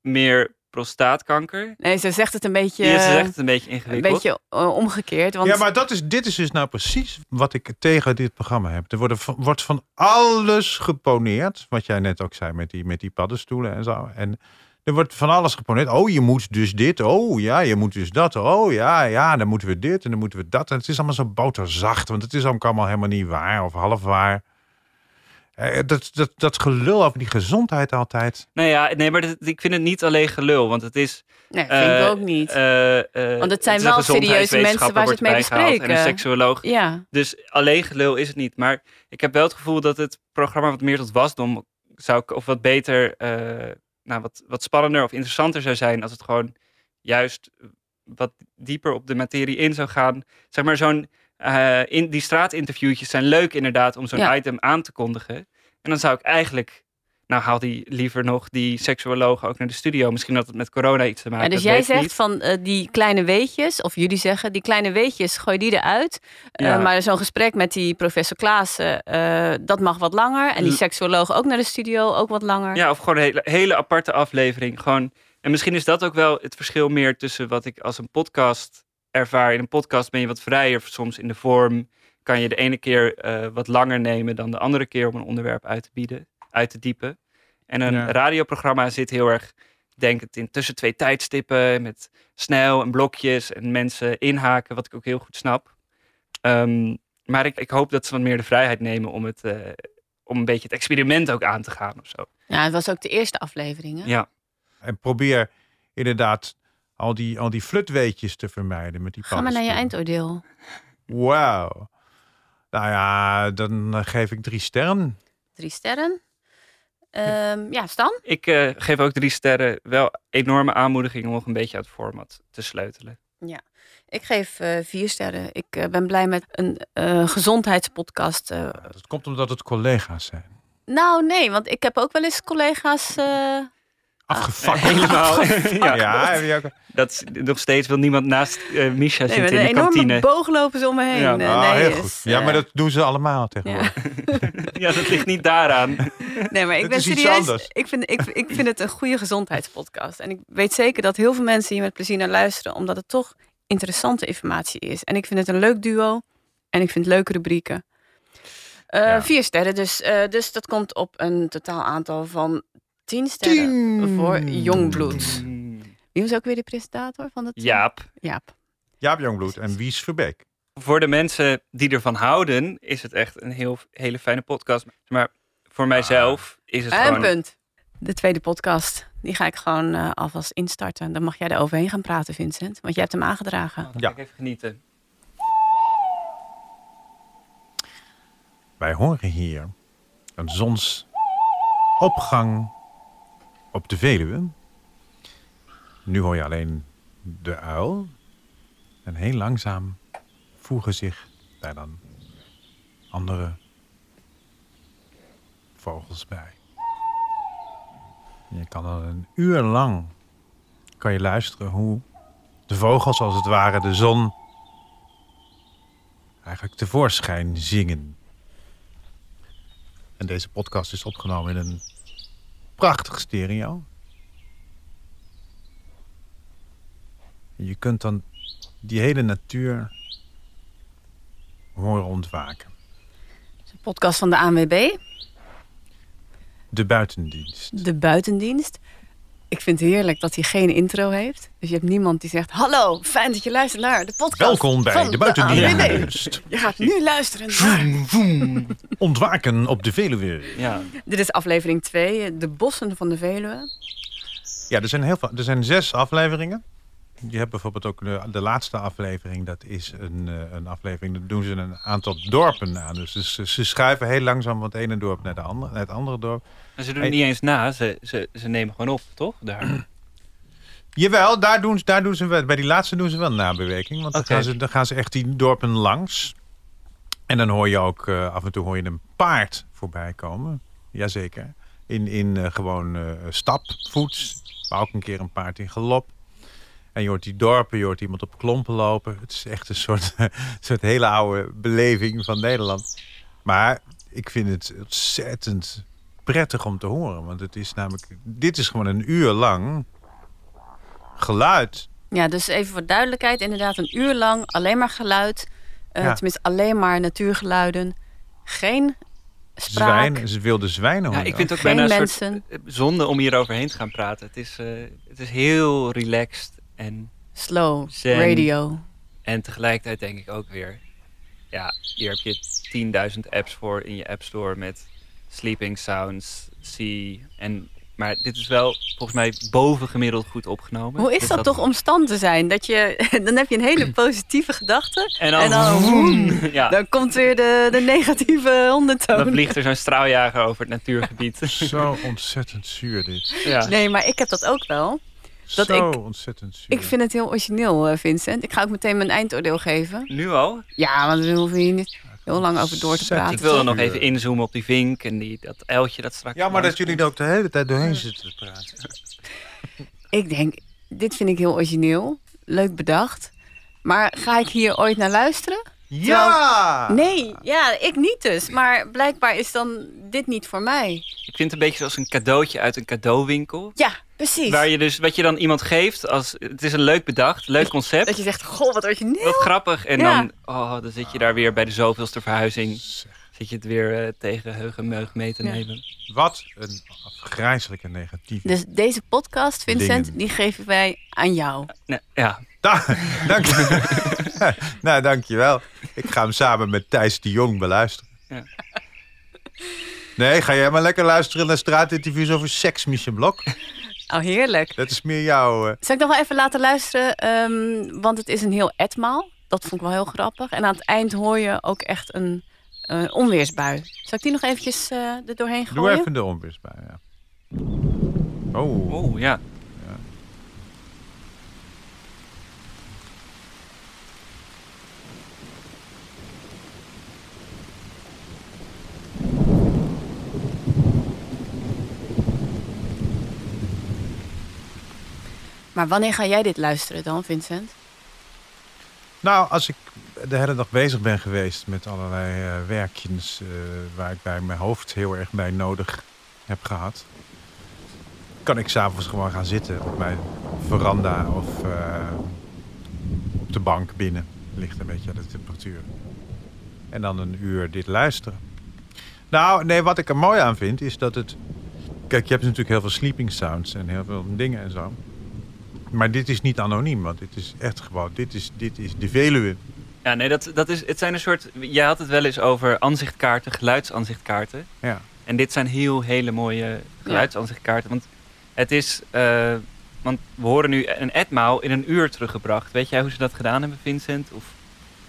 Speaker 4: meer prostaatkanker.
Speaker 3: Nee, ze zegt het een beetje...
Speaker 4: Ja, ze zegt het een beetje
Speaker 3: Een
Speaker 4: ingewikkeld.
Speaker 3: beetje eh, omgekeerd. Want
Speaker 2: Ja, maar dat is, dit is dus nou precies wat ik tegen dit programma heb. Er worden, wordt van alles geponeerd. Wat jij net ook zei met die, met die paddenstoelen en zo. En er wordt van alles geponeerd. Oh, je moet dus dit. Oh, ja, je moet dus dat. Oh, ja, ja, dan moeten we dit en dan moeten we dat. En het is allemaal zo boterzacht. Want het is ook allemaal helemaal niet waar of half waar. Eh, Dat, dat, dat gelul over die gezondheid altijd.
Speaker 4: Nou ja, nee, maar dat- ik vind het niet alleen gelul, want het is...
Speaker 3: Nee, vind ik
Speaker 4: eh,
Speaker 3: ook niet.
Speaker 4: eh, eh,
Speaker 3: Want het zijn wel serieuze mensen waar ze het mee
Speaker 4: bijgehaald En een
Speaker 3: bespreken.
Speaker 4: seksuoloog.
Speaker 3: Ja.
Speaker 4: Dus alleen gelul is het niet. Maar ik heb wel het gevoel dat het programma wat meer tot wasdom zou... Of wat beter, eh, nou, wat, wat spannender of interessanter zou zijn... als het gewoon juist wat dieper op de materie in zou gaan. Zeg maar zo'n... eh, in, die straatinterviewtjes zijn leuk inderdaad om zo'n
Speaker 3: Ja.
Speaker 4: item aan te kondigen. En dan zou ik eigenlijk... Nou, haal die liever nog die seksuoloog ook naar de studio. Misschien dat het met corona iets te maken
Speaker 3: Ja, dus jij zegt
Speaker 4: niet.
Speaker 3: van eh, die kleine weetjes, of jullie zeggen, die kleine weetjes, gooi die eruit. Eh, maar zo'n gesprek met die professor Klaassen, dat mag wat langer. En die seksuoloog ook naar de studio, ook wat langer.
Speaker 4: Ja, of gewoon een hele, hele aparte aflevering. Gewoon, en misschien is dat ook wel het verschil meer tussen wat ik als een podcast ervaar. In een podcast ben je wat vrijer soms in de vorm. Kan je de ene keer eh, wat langer nemen dan de andere keer om een onderwerp uit te bieden, uit te diepen. En een
Speaker 2: Ja.
Speaker 4: radioprogramma zit heel erg, denk het, in tussen twee tijdstippen. Met snel en blokjes en mensen inhaken, wat ik ook heel goed snap. Ehm, maar ik, ik hoop dat ze wat meer de vrijheid nemen om, het, eh, om een beetje het experiment ook aan te gaan of zo.
Speaker 3: Ja, het was ook de eerste aflevering. Hè?
Speaker 4: Ja.
Speaker 2: En probeer inderdaad al die, al die flutweetjes te vermijden met die
Speaker 3: Ga maar naar je eindoordeel.
Speaker 2: Wauw. Nou ja, dan eh, geef ik drie sterren.
Speaker 3: Drie sterren. Ehm, ja, Stan?
Speaker 4: Ik eh, geef ook drie sterren. Wel enorme aanmoediging om nog een beetje aan het format te sleutelen.
Speaker 3: Ja, ik geef eh, vier sterren. Ik ben blij met een eh, gezondheidspodcast. eh.
Speaker 2: Dat komt omdat het collega's zijn.
Speaker 3: nou, nee, want ik heb ook wel eens collega's. Eh,
Speaker 2: Afgevangen.
Speaker 4: Helemaal. ja,
Speaker 2: Ja, heb je ook-
Speaker 4: Dat is, nog steeds wil niemand naast eh Misha
Speaker 3: nee,
Speaker 4: zitten in
Speaker 3: een
Speaker 4: de
Speaker 3: enorme
Speaker 4: kantine.
Speaker 3: boog lopen ze om me heen.
Speaker 4: Ja.
Speaker 3: Eh,
Speaker 2: Ah,
Speaker 3: nee,
Speaker 2: heel
Speaker 3: is,
Speaker 2: goed. Ja,
Speaker 3: eh,
Speaker 2: maar dat doen ze allemaal tegenwoordig.
Speaker 4: Ja, dat ligt niet daaraan.
Speaker 3: Nee, maar ik ben serieus. Ik vind, ik, ik vind het een goede gezondheidspodcast. En ik weet zeker dat heel veel mensen hier met plezier naar luisteren, omdat het toch interessante informatie is. En ik vind het een leuk duo. En ik vind leuke rubrieken. Eh, Vier sterren, dus, eh, dus dat komt op een totaal aantal van tien sterren voor Jongbloed. Wie was ook weer de presentator van het?
Speaker 4: Jaap.
Speaker 3: Jaap.
Speaker 2: Jaap Jongbloed en Wies Verbeek.
Speaker 4: Voor de mensen die ervan houden, is het echt een heel, hele fijne podcast. Maar voor mijzelf is het
Speaker 3: En
Speaker 4: gewoon...
Speaker 3: punt. De tweede podcast. Die ga ik gewoon eh, alvast instarten. Dan mag jij er overheen gaan praten, Vincent. Want jij hebt hem aangedragen.
Speaker 4: Dan ga ik even genieten.
Speaker 2: Wij horen hier een zonsopgang op de Veluwe. Nu hoor je alleen de uil. En heel langzaam voegen zich daar dan andere vogels bij. Je kan dan een uur lang kan je luisteren hoe de vogels als het ware de zon eigenlijk tevoorschijn zingen. En deze podcast is opgenomen in een prachtig stereo. En je kunt dan die hele natuur horen ontwaken.
Speaker 3: Een podcast van de ANWB.
Speaker 2: De buitendienst.
Speaker 3: De buitendienst. Ik vind het heerlijk dat hij geen intro heeft. Dus je hebt niemand die zegt... Hallo, fijn dat je luistert naar de podcast
Speaker 2: Welkom bij
Speaker 3: van
Speaker 2: de buitendienst.
Speaker 3: Je gaat nu luisteren naar...
Speaker 2: Ontwaken op de Veluwe.
Speaker 4: Ja.
Speaker 3: Dit is aflevering 2, De Bossen van de Veluwe.
Speaker 2: Ja, er zijn, heel veel, er zijn zes afleveringen. Je hebt bijvoorbeeld ook de, de laatste aflevering. Dat is een, eh, een aflevering. Daar doen ze een aantal dorpen aan. Dus ze, ze schuiven heel langzaam van het ene dorp naar, de andere, naar het andere dorp.
Speaker 4: En ze doen het niet eens na, ze, ze, ze nemen gewoon op, toch? Daar.
Speaker 2: Jawel, daar doen, ze- daar doen ze wel, bij die laatste doen ze wel een nabewerking. Want dan, gaan ze, dan gaan ze echt die dorpen langs. En dan hoor je ook eh, af en toe hoor je een paard voorbij komen. Jazeker. In, in eh, gewoon stapvoets. Maar ook een keer een paard in galop. En je hoort die dorpen, je hoort iemand op klompen lopen. Het is echt een soort, soort hele oude beleving van Nederland. Maar ik vind het ontzettend prettig om te horen. Want het is namelijk, dit is gewoon een uur lang geluid.
Speaker 3: Ja, dus even voor duidelijkheid. Inderdaad een uur lang alleen maar geluid. Eh,
Speaker 2: Ja.
Speaker 3: Tenminste alleen maar natuurgeluiden. Geen spraak.
Speaker 2: Zwijnen, ze wilde zwijnen
Speaker 4: Ja,
Speaker 2: hoor.
Speaker 4: ik vind het ook
Speaker 3: Geen
Speaker 4: bijna een
Speaker 3: mensen.
Speaker 4: soort zonde om hier overheen te gaan praten. Het is, eh, het is heel relaxed en
Speaker 3: Slow
Speaker 4: zen.
Speaker 3: radio.
Speaker 4: En tegelijkertijd denk ik ook weer... Ja, hier heb je 10.000 apps voor in je App Store met sleeping sounds, sea. En, maar dit is wel volgens mij bovengemiddeld goed opgenomen.
Speaker 3: Hoe is
Speaker 4: Dus
Speaker 3: dat, toch om stand te zijn? Dat je, dan heb je een hele positieve gedachte.
Speaker 4: En dan woem, ja.
Speaker 3: dan komt weer de, de negatieve ondertoon.
Speaker 4: Dan vliegt er zo'n straaljager over het natuurgebied.
Speaker 2: Zo ontzettend zuur dit.
Speaker 4: Ja.
Speaker 3: Nee, maar ik heb dat ook wel. Dat
Speaker 2: Zo
Speaker 3: ik,
Speaker 2: ontzettend zuur.
Speaker 3: ik vind het heel origineel, eh, Vincent. Ik ga ook meteen mijn eindoordeel geven.
Speaker 4: Nu al?
Speaker 3: Ja, want we hoeven hier niet heel lang over door te praten.
Speaker 4: Ik wilde nog even inzoomen op die vink en die, dat uiltje dat straks...
Speaker 2: Ja, maar dat jullie er ook de hele tijd doorheen zitten te praten.
Speaker 3: Ik denk, dit vind ik heel origineel. Leuk bedacht. Maar ga ik hier ooit naar luisteren?
Speaker 2: Ja!
Speaker 3: Terwijl- Nee, ja, ik niet dus. Maar blijkbaar is dan dit niet voor mij.
Speaker 4: Ik vind het een beetje zoals een cadeautje uit een cadeauwinkel.
Speaker 3: Ja, precies.
Speaker 4: Waar je dus, wat je dan iemand geeft, als, het is een leuk bedacht, leuk concept.
Speaker 3: Dat je zegt, goh, wat origineel.
Speaker 4: Wat grappig. En
Speaker 3: Ja.
Speaker 4: dan, oh, dan zit je daar weer bij de zoveelste verhuizing. Zit je het weer eh, tegen heugenmeug mee te
Speaker 3: Ja.
Speaker 4: nemen.
Speaker 2: Wat een afgrijzelijke negatief.
Speaker 3: Dus deze podcast, Vincent,
Speaker 2: Dingen.
Speaker 3: die geven wij aan jou.
Speaker 4: ja.
Speaker 2: Dank je. nou, dankjewel. Ik ga hem samen met Thijs de Jong beluisteren.
Speaker 4: Ja.
Speaker 2: Nee, ga jij maar lekker luisteren naar straatinterviews over seks, Michel Blok.
Speaker 3: Oh, heerlijk.
Speaker 2: Dat is meer jouw... eh,
Speaker 3: Zal ik nog wel even laten luisteren? ehm, want het is een heel etmaal. Dat vond ik wel heel grappig. En aan het eind hoor je ook echt een eh, onweersbui. Zal ik die nog eventjes eh er doorheen gooien?
Speaker 2: Doe even de onweersbui, ja. Oh.
Speaker 4: Oh, ja.
Speaker 3: Maar wanneer ga jij dit luisteren dan, Vincent?
Speaker 2: Nou, als ik de hele dag bezig ben geweest met allerlei eh, werkjes eh, waar ik bij mijn hoofd heel erg bij nodig heb gehad, kan ik s'avonds gewoon gaan zitten op mijn veranda of eh, op de bank binnen. Ligt een beetje aan de temperatuur. En dan een uur dit luisteren. Nou, nee, wat ik er mooi aan vind is dat het. Kijk, je hebt natuurlijk heel veel sleeping sounds en heel veel dingen en zo. Maar dit is niet anoniem, want dit is echt gewoon. Dit is, dit is de Veluwe.
Speaker 4: Ja, nee, dat, dat is, het zijn een soort... Jij had het wel eens over aanzichtkaarten, geluidsaanzichtkaarten.
Speaker 2: Ja.
Speaker 4: En dit zijn heel hele mooie geluidsaanzichtkaarten. Want het is... eh, want we horen nu een etmaal in een uur teruggebracht. Weet jij hoe ze dat gedaan hebben, Vincent? Of...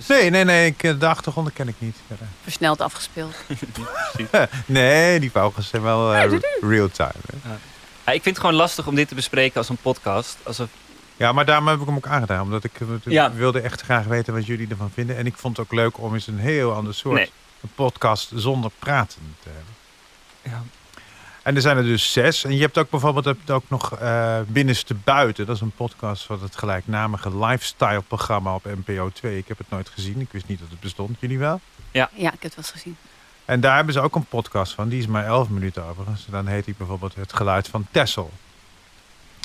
Speaker 2: Nee, nee, nee. Ik, eh, de achtergronden ken ik niet.
Speaker 3: Versneld afgespeeld.
Speaker 2: nee, die vogels zijn wel eh, real-time.
Speaker 4: Ja, ik vind het gewoon lastig om dit te bespreken als een podcast. Alsof...
Speaker 2: Ja, maar daarom heb ik hem ook aangedaan. Omdat ik, eh, ik
Speaker 4: Ja.
Speaker 2: wilde echt graag weten wat jullie ervan vinden. En ik vond het ook leuk om eens een heel ander soort
Speaker 4: Nee.
Speaker 2: een podcast zonder praten te hebben.
Speaker 4: Ja.
Speaker 2: En er zijn er dus zes. En je hebt ook bijvoorbeeld hebt ook nog eh Binnenste Buiten. Dat is een podcast van het gelijknamige lifestyle-programma op NPO 2. Ik heb het nooit gezien. Ik wist niet dat het bestond. Jullie wel?
Speaker 4: Ja.
Speaker 3: Ja, ik heb het wel eens gezien.
Speaker 2: En daar hebben ze ook een podcast van. Die is maar 11 minuten overigens. Dan heet die bijvoorbeeld Het Geluid van Tessel.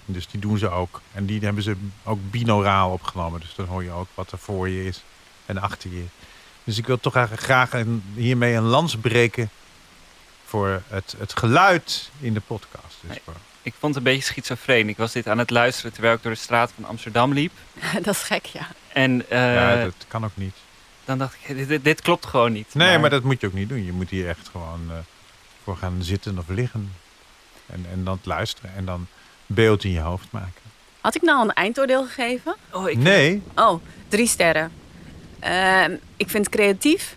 Speaker 2: Dus die doen ze ook. En die hebben ze ook binauraal opgenomen. Dus dan hoor je ook wat er voor je is en achter je. Dus ik wil toch eigenlijk graag een, hiermee een lans breken voor het, het geluid in de podcast. Dus voor-
Speaker 4: Ik vond het een beetje schizofreen. Ik was dit aan het luisteren terwijl ik door de straat van Amsterdam liep.
Speaker 3: dat is gek, ja.
Speaker 4: En eh,
Speaker 2: ja, dat kan ook niet.
Speaker 4: Dan dacht ik, dit, dit, dit klopt gewoon niet.
Speaker 2: Nee, maar dat moet je ook niet doen. Je moet hier echt gewoon eh, voor gaan zitten of liggen. En, en dan het luisteren. En dan beeld in je hoofd maken.
Speaker 3: Had ik nou al een eindoordeel gegeven?
Speaker 4: Oh, ik...
Speaker 2: Nee.
Speaker 3: Oh, drie sterren. Ehm, ik vind het creatief,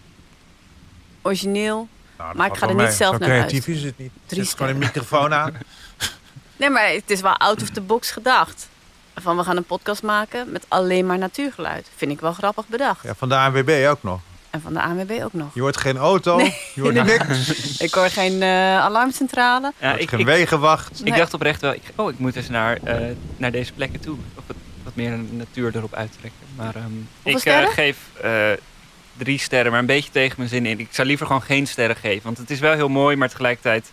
Speaker 3: origineel,
Speaker 2: Nou,
Speaker 3: maar ik ga er niet zelf
Speaker 2: Zo
Speaker 3: naar
Speaker 2: creatief
Speaker 3: luisteren.
Speaker 2: is het niet.
Speaker 3: Drie
Speaker 2: Zet gewoon een microfoon aan.
Speaker 3: Nee, maar het is wel out of the box gedacht. Van we gaan een podcast maken met alleen maar natuurgeluid. Vind ik wel grappig bedacht.
Speaker 2: Ja, van de ANWB ook nog.
Speaker 3: En van de ANWB ook nog.
Speaker 2: Je hoort geen auto,
Speaker 3: Nee,
Speaker 2: je hoort niks.
Speaker 3: Ik hoor geen eh, alarmcentrale.
Speaker 4: Ja,
Speaker 2: Wordt geen wegenwacht.
Speaker 4: Ik dacht oprecht wel, ik, oh, ik moet eens naar, eh, naar deze plekken toe. Of wat, wat meer een natuur erop uittrekken. Maar ehm, ik eh, geef eh, drie sterren, maar een beetje tegen mijn zin in. Ik zou liever gewoon geen sterren geven. Want het is wel heel mooi, maar tegelijkertijd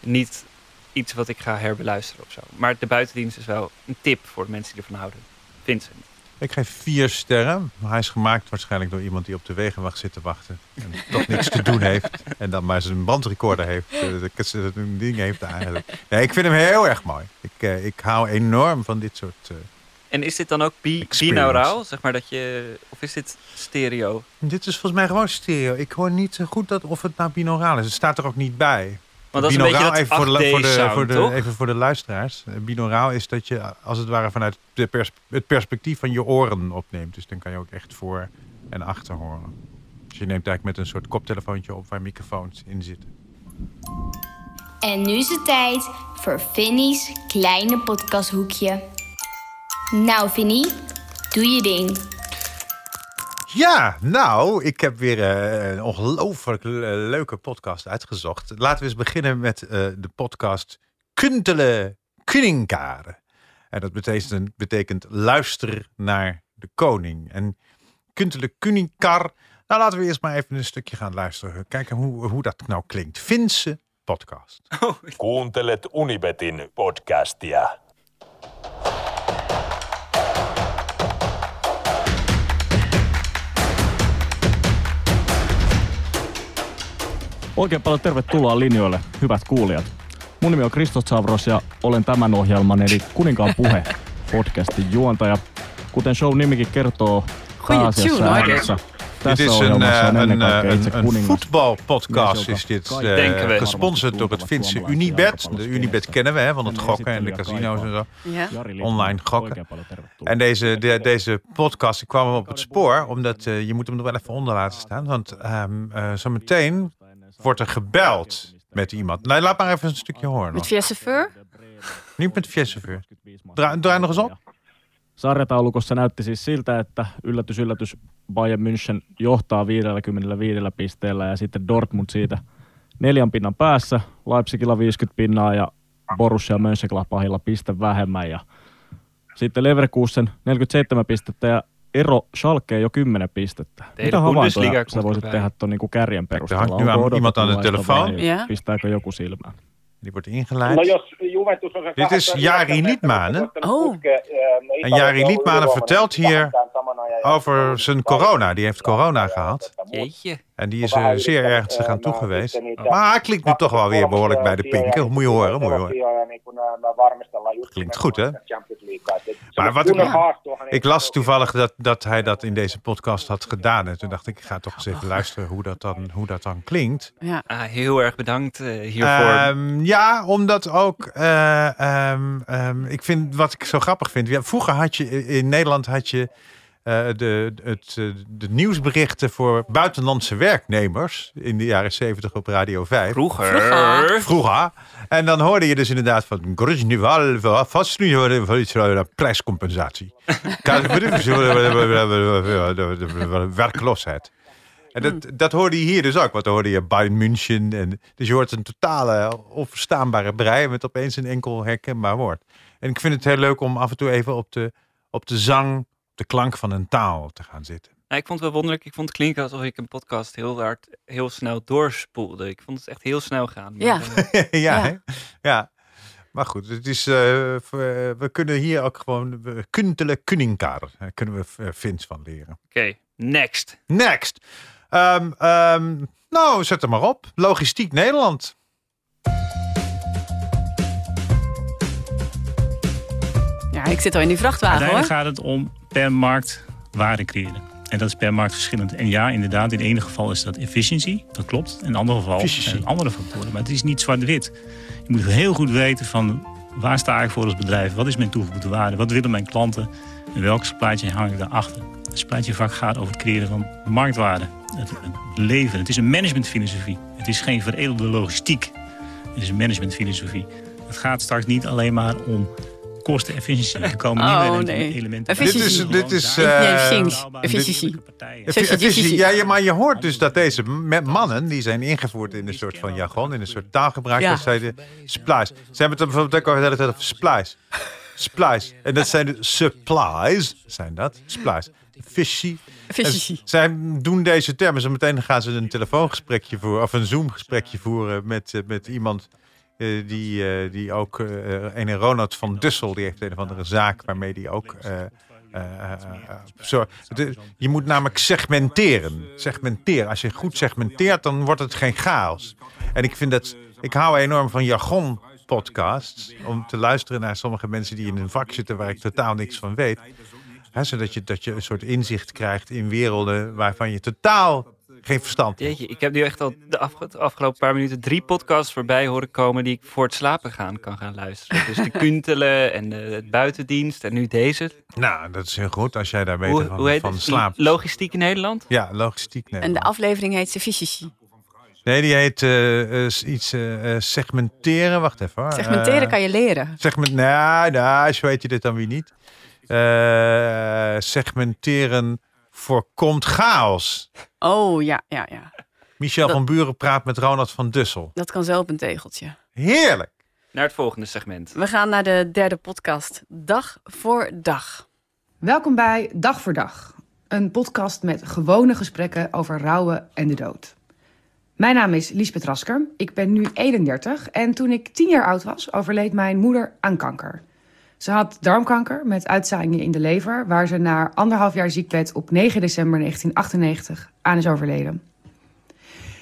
Speaker 4: niet iets wat ik ga herbeluisteren of zo. Maar de buitendienst is wel een tip voor de mensen die ervan houden. Vincent.
Speaker 2: Ik geef vier sterren. Hij is gemaakt waarschijnlijk door iemand die op de wegenwacht zit te wachten. En toch niks te doen heeft. En dan maar zijn bandrecorder heeft. eh, een ding heeft eigenlijk. Nee, ik vind hem heel erg mooi. Ik, eh, ik hou enorm van dit soort... eh,
Speaker 4: En is dit dan ook bi binauraal? Zeg maar dat je, of is dit stereo?
Speaker 2: Dit is volgens mij gewoon stereo. Ik hoor niet zo goed dat of het nou binauraal is. Het staat er ook niet bij.
Speaker 4: Want dat is een
Speaker 2: Binauraal,
Speaker 4: beetje dat
Speaker 2: even voor de, voor de,
Speaker 4: 8D-sound,
Speaker 2: voor de,
Speaker 4: toch?
Speaker 2: even voor de luisteraars. Eh, Binauraal is dat je als het ware vanuit de pers- het perspectief van je oren opneemt. Dus dan kan je ook echt voor en achter horen. Dus je neemt eigenlijk met een soort koptelefoontje op waar microfoons in zitten.
Speaker 20: En nu is het tijd voor Vinnie's kleine podcasthoekje. Nou, Vinnie, doe je ding.
Speaker 2: Ja, nou, ik heb weer eh, een ongelooflijk le- leuke podcast uitgezocht. Laten we eens beginnen met eh, de podcast Kuntele Kuninkaar. En dat betekent, betekent luister naar de koning. En Kuntele Kuninkaar, nou laten we eerst maar even een stukje gaan luisteren. Kijken hoe, hoe dat nou klinkt. Finse podcast.
Speaker 21: Kuuntelet Unibetin podcastia.
Speaker 22: Oikein paljon tervetuloa linjoille, hyvät kuulijat. Mun nimi on Kristos Savros ja olen tämän ohjelman eli Kuninkaan puhe podcastin juontaja. Kuten show nimikin kertoo, pääasiassa äänessä.
Speaker 2: Dit is een, uh, een, uh, een, een voetbalpodcast. Is dit uh, gesponsord door het Finse Unibet. De Unibet kennen we hè, van het gokken en de casino's en zo.
Speaker 3: Ja.
Speaker 2: Online gokken. En deze, de, deze podcast ik kwam op het spoor, omdat je moet hem er wel even onder laten staan. Want um, zo meteen wordt er gebeld met iemand. Nee, laat maar even een stukje horen.
Speaker 3: Met via chauffeur?
Speaker 2: Niet met via chauffeur. Draai, draai nog eens op.
Speaker 22: Sarjataulukossa näytti siis siltä, että yllätys yllätys Bayern München johtaa 55 pisteellä ja sitten Dortmund siitä neljän pinnan päässä, Leipzigillä 50 pinnaa ja Borussia Mönchengladbachilla piste vähemmän ja sitten Leverkusen 47 pistettä ja ero Schalkeen jo 10 pistettä. Mitä havaintoja sä voisit tehdä tuon niin kärjen perusteella? Onko
Speaker 2: telefoon?
Speaker 3: Ja.
Speaker 22: Pistääkö joku silmään?
Speaker 2: Die wordt ingeleid.
Speaker 23: No jos Juventus on se
Speaker 2: Dit is Jari Liedmanen.
Speaker 3: Oh.
Speaker 2: En Jari Liedmanen vertelt hier over zijn corona. Die heeft corona gehad.
Speaker 4: Jeetje.
Speaker 2: En die is er zeer ernstig aan toe geweest. Maar hij klinkt nu toch wel weer behoorlijk bij de pinken. Moet je horen, moet je horen. Klinkt goed, hè? Maar wat ik, ik las toevallig dat, dat hij dat in deze podcast had gedaan. En toen dacht ik, ik ga toch eens even luisteren hoe dat dan, hoe dat dan klinkt.
Speaker 3: Ja.
Speaker 4: Ah, heel erg bedankt eh, hiervoor.
Speaker 2: Ehm, ja, omdat ook. eh, ehm, ehm, ik vind wat ik zo grappig vind. Ja, vroeger had je in Nederland had je. Eh, de, het, eh, de nieuwsberichten voor buitenlandse werknemers in de jaren 70 op Radio 5.
Speaker 4: Vroeger. Vroeger.
Speaker 2: Vroeger. En dan hoorde je dus inderdaad van Gruznival, vast nu prijscompensatie. Werkloosheid. En dat, dat hoorde je hier dus ook. Want dan hoorde je Bayern München. En, dus je hoort een totale onverstaanbare brei met opeens een enkel herkenbaar woord. En ik vind het heel leuk om af en toe even op de, op de zang, de klank van een taal te gaan zitten.
Speaker 4: Nou, ik vond het wel wonderlijk. Ik vond het klinken alsof ik een podcast heel hard, heel snel doorspoelde. Ik vond het echt heel snel gaan.
Speaker 3: Ja.
Speaker 4: eh,
Speaker 2: ja,
Speaker 3: Ja.
Speaker 2: hè? ja. Maar goed, het is, eh, we we kunnen hier ook gewoon kuntele kunningkader. Daar kunnen we eh, Fins van leren.
Speaker 4: Oké, next.
Speaker 2: Next. Ehm, ehm, nou, zet hem maar op. Logistiek Nederland.
Speaker 3: Ja, ik zit al in die vrachtwagen hoor.
Speaker 24: Gaat het om per markt waarde creëren. En dat is per markt verschillend. En ja, inderdaad, in het ene geval is dat efficiency. Dat klopt. In het andere geval zijn het andere factoren. Maar het is niet zwart-wit. Je moet heel goed weten van waar sta ik voor als bedrijf? Wat is mijn toegevoegde waarde? Wat willen mijn klanten? En supply chain hang ik daarachter? Supply chain vak gaat over het creëren van marktwaarde. Het, het leven. Het is een managementfilosofie. Het is geen veredelde logistiek. Het is een managementfilosofie. Het gaat straks niet alleen maar om kostenefficiëntie. Er komen
Speaker 3: Oh,
Speaker 24: nieuwe elementen-
Speaker 3: nee.
Speaker 24: elementen.
Speaker 2: Dit is, dit is eh,
Speaker 3: Efficiëntie.
Speaker 2: Effi- efficiëntie. Ja, ja, maar je hoort dus dat deze mannen, die zijn ingevoerd in een soort van jargon, in een soort taalgebruik,
Speaker 3: Ja.
Speaker 2: dat zijn de supplies. Ze hebben het bijvoorbeeld ook over de hele tijd over supplies. Supplies. En dat zijn de supplies, zijn dat, supplies. Efficiëntie.
Speaker 3: Efficiëntie.
Speaker 2: Zij doen deze termen. Zo meteen gaan ze een telefoongesprekje voeren, of een Zoom-gesprekje voeren met, eh, met iemand eh, die, eh, die ook, een Ronald van Dussel, die heeft een of andere zaak waarmee die ook. je moet namelijk segmenteren. Segmenteren. Als je goed segmenteert, dan wordt het geen chaos. En ik vind dat. Ik hou enorm van jargon podcasts. Om te luisteren naar sommige mensen die in een vak zitten waar ik totaal niks van weet. Zodat je, dat je een soort inzicht krijgt in werelden waarvan je totaal geen verstand.
Speaker 4: Jeetje, ik heb nu echt al de, afge- de afgelopen paar minuten drie podcasts voorbij horen komen die ik voor het slapen gaan kan gaan luisteren. Dus de Kuntelen en de, het buitendienst en nu deze.
Speaker 2: Nou, dat is heel goed als jij daar
Speaker 4: Hoe,
Speaker 2: beter van,
Speaker 4: hoe heet
Speaker 2: van slaapt.
Speaker 4: Logistiek in Nederland?
Speaker 2: Ja, logistiek. Nee,
Speaker 3: En de aflevering heet Efficiëntie.
Speaker 2: nee die heet eh, eh, iets eh, segmenteren. Wacht even hoor.
Speaker 3: Segmenteren kan je leren.
Speaker 2: Segment, nou, nou, zo weet je dit dan weer niet. Eh, segmenteren voorkomt chaos.
Speaker 3: Oh ja, ja, ja.
Speaker 2: Michel
Speaker 3: Dat-
Speaker 2: van Buren praat met Ronald van Dussel.
Speaker 3: Dat kan op een tegeltje.
Speaker 2: Heerlijk.
Speaker 4: Naar het volgende segment.
Speaker 3: We gaan naar de derde podcast. Dag voor dag.
Speaker 25: Welkom bij Dag voor Dag, een podcast met gewone gesprekken over rouwen en de dood. Mijn naam is Liesbeth Rasker, ik ben nu 31 en toen ik 10 jaar oud was, overleed mijn moeder aan kanker. Ze had darmkanker met uitzaaiingen in de lever, waar ze na anderhalf jaar ziekbed op 9 december 1998 aan is overleden.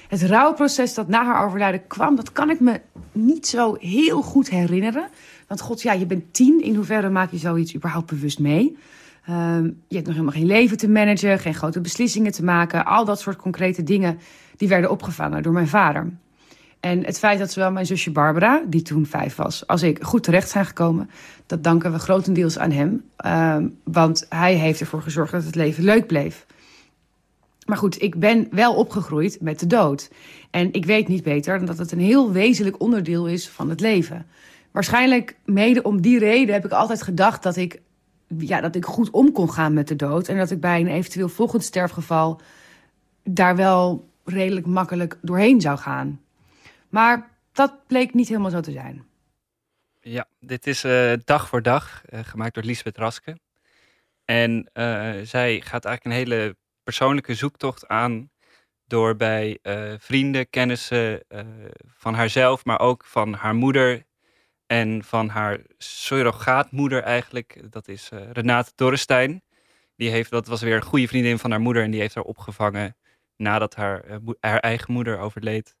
Speaker 25: Het rouwproces dat na haar overlijden kwam, dat kan ik me niet zo heel goed herinneren. Want god, ja, je bent tien. In hoeverre maak je zoiets überhaupt bewust mee? Ehm, je hebt nog helemaal geen leven te managen, geen grote beslissingen te maken. Al dat soort concrete dingen, die werden opgevangen door mijn vader. En het feit dat zowel mijn zusje Barbara, die toen vijf was, als ik goed terecht zijn gekomen, dat danken we grotendeels aan hem. Ehm, want hij heeft ervoor gezorgd dat het leven leuk bleef. Maar goed, ik ben wel opgegroeid met de dood. En ik weet niet beter dan dat het een heel wezenlijk onderdeel is van het leven. Waarschijnlijk mede om die reden heb ik altijd gedacht dat ik, ja, dat ik goed om kon gaan met de dood. En dat ik bij een eventueel volgend sterfgeval daar wel redelijk makkelijk doorheen zou gaan. Maar dat bleek niet helemaal zo te zijn.
Speaker 4: Ja, dit is eh, dag voor dag, eh, gemaakt door Lisbeth Raske. En eh, zij gaat eigenlijk een hele persoonlijke zoektocht aan door bij vrienden, kennissen van haarzelf, maar ook van haar moeder en van haar surrogaatmoeder eigenlijk. Dat is Renate Dorrestein. Die heeft, dat was weer een goede vriendin van haar moeder en die heeft haar opgevangen nadat haar, haar eigen moeder overleed.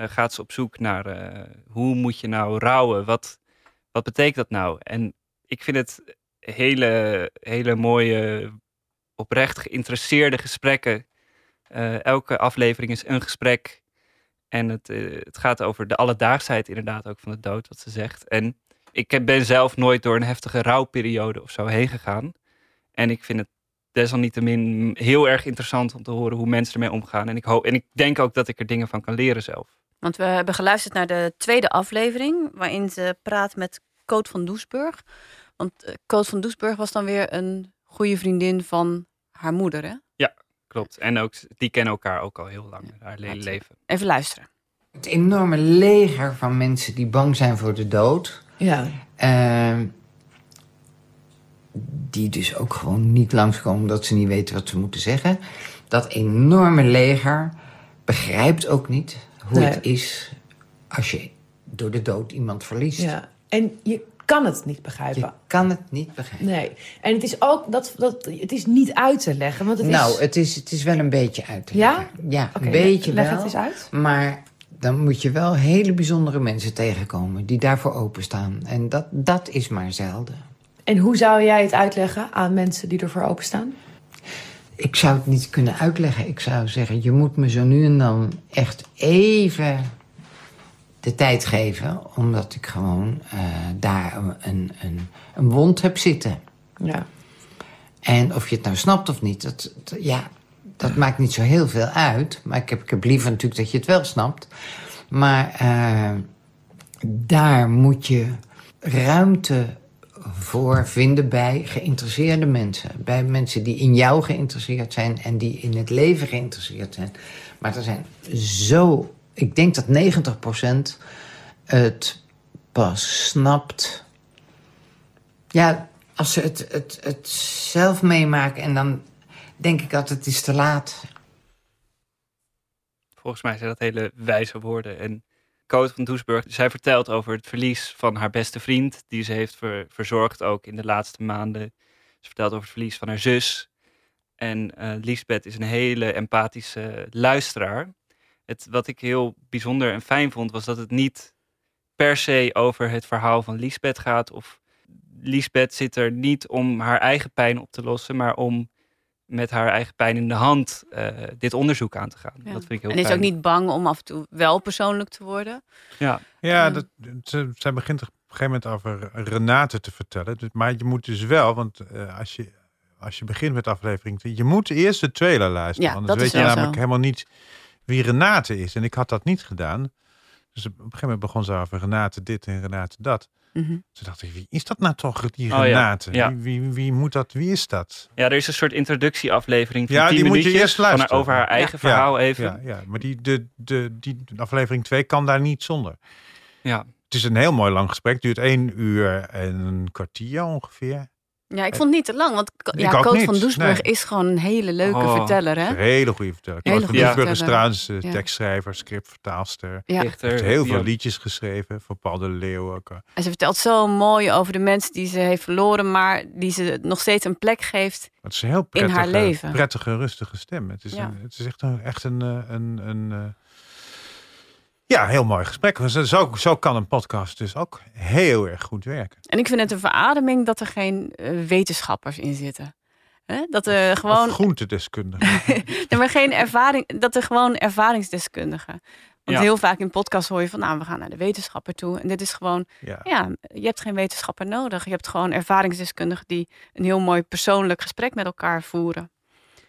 Speaker 4: Eh, gaat ze op zoek naar eh, hoe moet je nou rouwen? Wat, wat betekent dat nou? En ik vind het hele, hele mooie, oprecht geïnteresseerde gesprekken. Eh, elke aflevering is een gesprek. En het, het gaat over de alledaagsheid inderdaad ook van de dood, wat ze zegt. En ik ben zelf nooit door een heftige rouwperiode of zo heen gegaan. En ik vind het desalniettemin heel erg interessant om te horen hoe mensen ermee omgaan. En ik, hoop, en ik denk ook dat ik er dingen van kan leren zelf.
Speaker 3: Want we hebben geluisterd naar de tweede aflevering, waarin ze praat met Coot van Doesburg. Want Coot van Doesburg was dan weer een goede vriendin van haar moeder, hè?
Speaker 4: Ja, klopt. En ook, die kennen elkaar ook al heel lang, haar hele leven.
Speaker 3: Even luisteren.
Speaker 26: Het enorme leger van mensen die bang zijn voor de dood.
Speaker 25: Ja.
Speaker 26: Uh, die dus ook gewoon niet langskomen omdat ze niet weten wat ze moeten zeggen. Dat enorme leger begrijpt ook niet hoe het is als je door de dood iemand verliest.
Speaker 25: Ja. En je kan het niet begrijpen.
Speaker 26: Je kan het niet begrijpen.
Speaker 25: Nee. En het is ook dat, dat het is niet uit te leggen. Want het
Speaker 26: nou,
Speaker 25: is...
Speaker 26: het is, het is wel een beetje uit te
Speaker 25: ja?
Speaker 26: leggen. Ja,
Speaker 25: Oké,
Speaker 26: een beetje
Speaker 25: leg
Speaker 26: wel.
Speaker 25: het eens uit.
Speaker 26: Maar dan moet je wel hele bijzondere mensen tegenkomen die daarvoor openstaan. En dat, dat is maar zelden.
Speaker 25: En hoe zou jij het uitleggen aan mensen die ervoor openstaan?
Speaker 26: Ik zou het niet kunnen uitleggen. Ik zou zeggen, je moet me zo nu en dan echt even de tijd geven. Omdat ik gewoon uh, daar een, een, een wond heb zitten.
Speaker 25: Ja.
Speaker 26: En of je het nou snapt of niet, dat, dat ja, dat maakt niet zo heel veel uit. Maar ik heb, ik heb liever natuurlijk dat je het wel snapt. Maar uh, daar moet je ruimte voor vinden bij geïnteresseerde mensen. Bij mensen die in jou geïnteresseerd zijn en die in het leven geïnteresseerd zijn. Maar er zijn zo. Ik denk dat 90% het pas snapt. Ja, als ze het, het, het zelf meemaken en dan denk ik altijd het is te laat.
Speaker 4: Volgens mij zijn dat hele wijze woorden. En Coot van Doesburg, zij vertelt over het verlies van haar beste vriend, die ze heeft ver, verzorgd ook in de laatste maanden. Ze vertelt over het verlies van haar zus. En uh, Lisbeth is een hele empathische luisteraar. Het, wat ik heel bijzonder en fijn vond, was dat het niet per se over het verhaal van Lisbeth gaat. Of Lisbeth zit er niet om haar eigen pijn op te lossen, maar om met haar eigen pijn in de hand uh, dit onderzoek aan te gaan.
Speaker 3: Ja.
Speaker 4: Dat vind ik heel
Speaker 3: en is
Speaker 4: fijn.
Speaker 3: ook niet bang om af en toe wel persoonlijk te worden.
Speaker 4: Ja,
Speaker 2: ja dat, ze, zij begint op een gegeven moment over Renate te vertellen. Dus, maar je moet dus wel, want uh, als, je, als je begint met aflevering, je moet eerst de trailer luisteren.
Speaker 3: Ja,
Speaker 2: anders weet je namelijk
Speaker 3: zo.
Speaker 2: helemaal niet wie Renate is. En ik had dat niet gedaan. Dus op een gegeven moment begon ze over Renate dit en Renate dat.
Speaker 3: Mhm.
Speaker 2: Toen dacht ik, wie is dat nou toch, die
Speaker 4: Oh
Speaker 2: Renate?
Speaker 4: ja.
Speaker 2: Wie, wie, wie moet dat, wie is dat?
Speaker 4: Ja, er is een soort introductieaflevering van
Speaker 2: Ja,
Speaker 4: 10
Speaker 2: die moet je eerst luisteren.
Speaker 4: van haar- over haar eigen
Speaker 2: Ja.
Speaker 4: verhaal
Speaker 2: Ja,
Speaker 4: even.
Speaker 2: Ja, ja. maar die, de, de, die aflevering 2 kan daar niet zonder.
Speaker 4: Ja.
Speaker 2: Het is een heel mooi lang gesprek. Het duurt één uur en een kwartier ongeveer.
Speaker 3: Ja, ik vond het niet te lang, want ja, Coot
Speaker 2: niet,
Speaker 3: van Doesburg
Speaker 2: nee.
Speaker 3: is gewoon een hele leuke
Speaker 2: Oh,
Speaker 3: verteller, hè?
Speaker 2: Een hele goede verteller.
Speaker 3: Hele
Speaker 2: Hele
Speaker 3: goede
Speaker 2: Doesburg is trouwens
Speaker 3: Ja.
Speaker 2: tekstschrijver, scriptvertaalster.
Speaker 3: Ja.
Speaker 2: Heeft heel veel liedjes geschreven voor Paul de Leeuw ook. eh.
Speaker 3: En ze vertelt zo mooi over de mensen die ze heeft verloren, maar die ze nog steeds een plek geeft
Speaker 2: Het is een heel
Speaker 3: in
Speaker 2: prettige,
Speaker 3: haar leven.
Speaker 2: prettige, rustige stem. Het is,
Speaker 3: Ja.
Speaker 2: een, het is echt een, echt een, eh, een, een eh, ja, heel mooi gesprek. Zo, zo, zo kan een podcast dus ook heel erg goed werken.
Speaker 3: En ik vind het een verademing dat er geen eh, wetenschappers in zitten. Hè? Dat er gewoon.
Speaker 2: Of groentedeskundige.
Speaker 3: Nee, maar geen ervaring, dat er gewoon ervaringsdeskundigen. Want
Speaker 2: Ja.
Speaker 3: heel vaak in podcasts hoor je van, nou, we gaan naar de wetenschapper toe. En dit is gewoon,
Speaker 2: Ja.
Speaker 3: ja. je hebt geen wetenschapper nodig. Je hebt gewoon ervaringsdeskundigen die een heel mooi persoonlijk gesprek met elkaar voeren.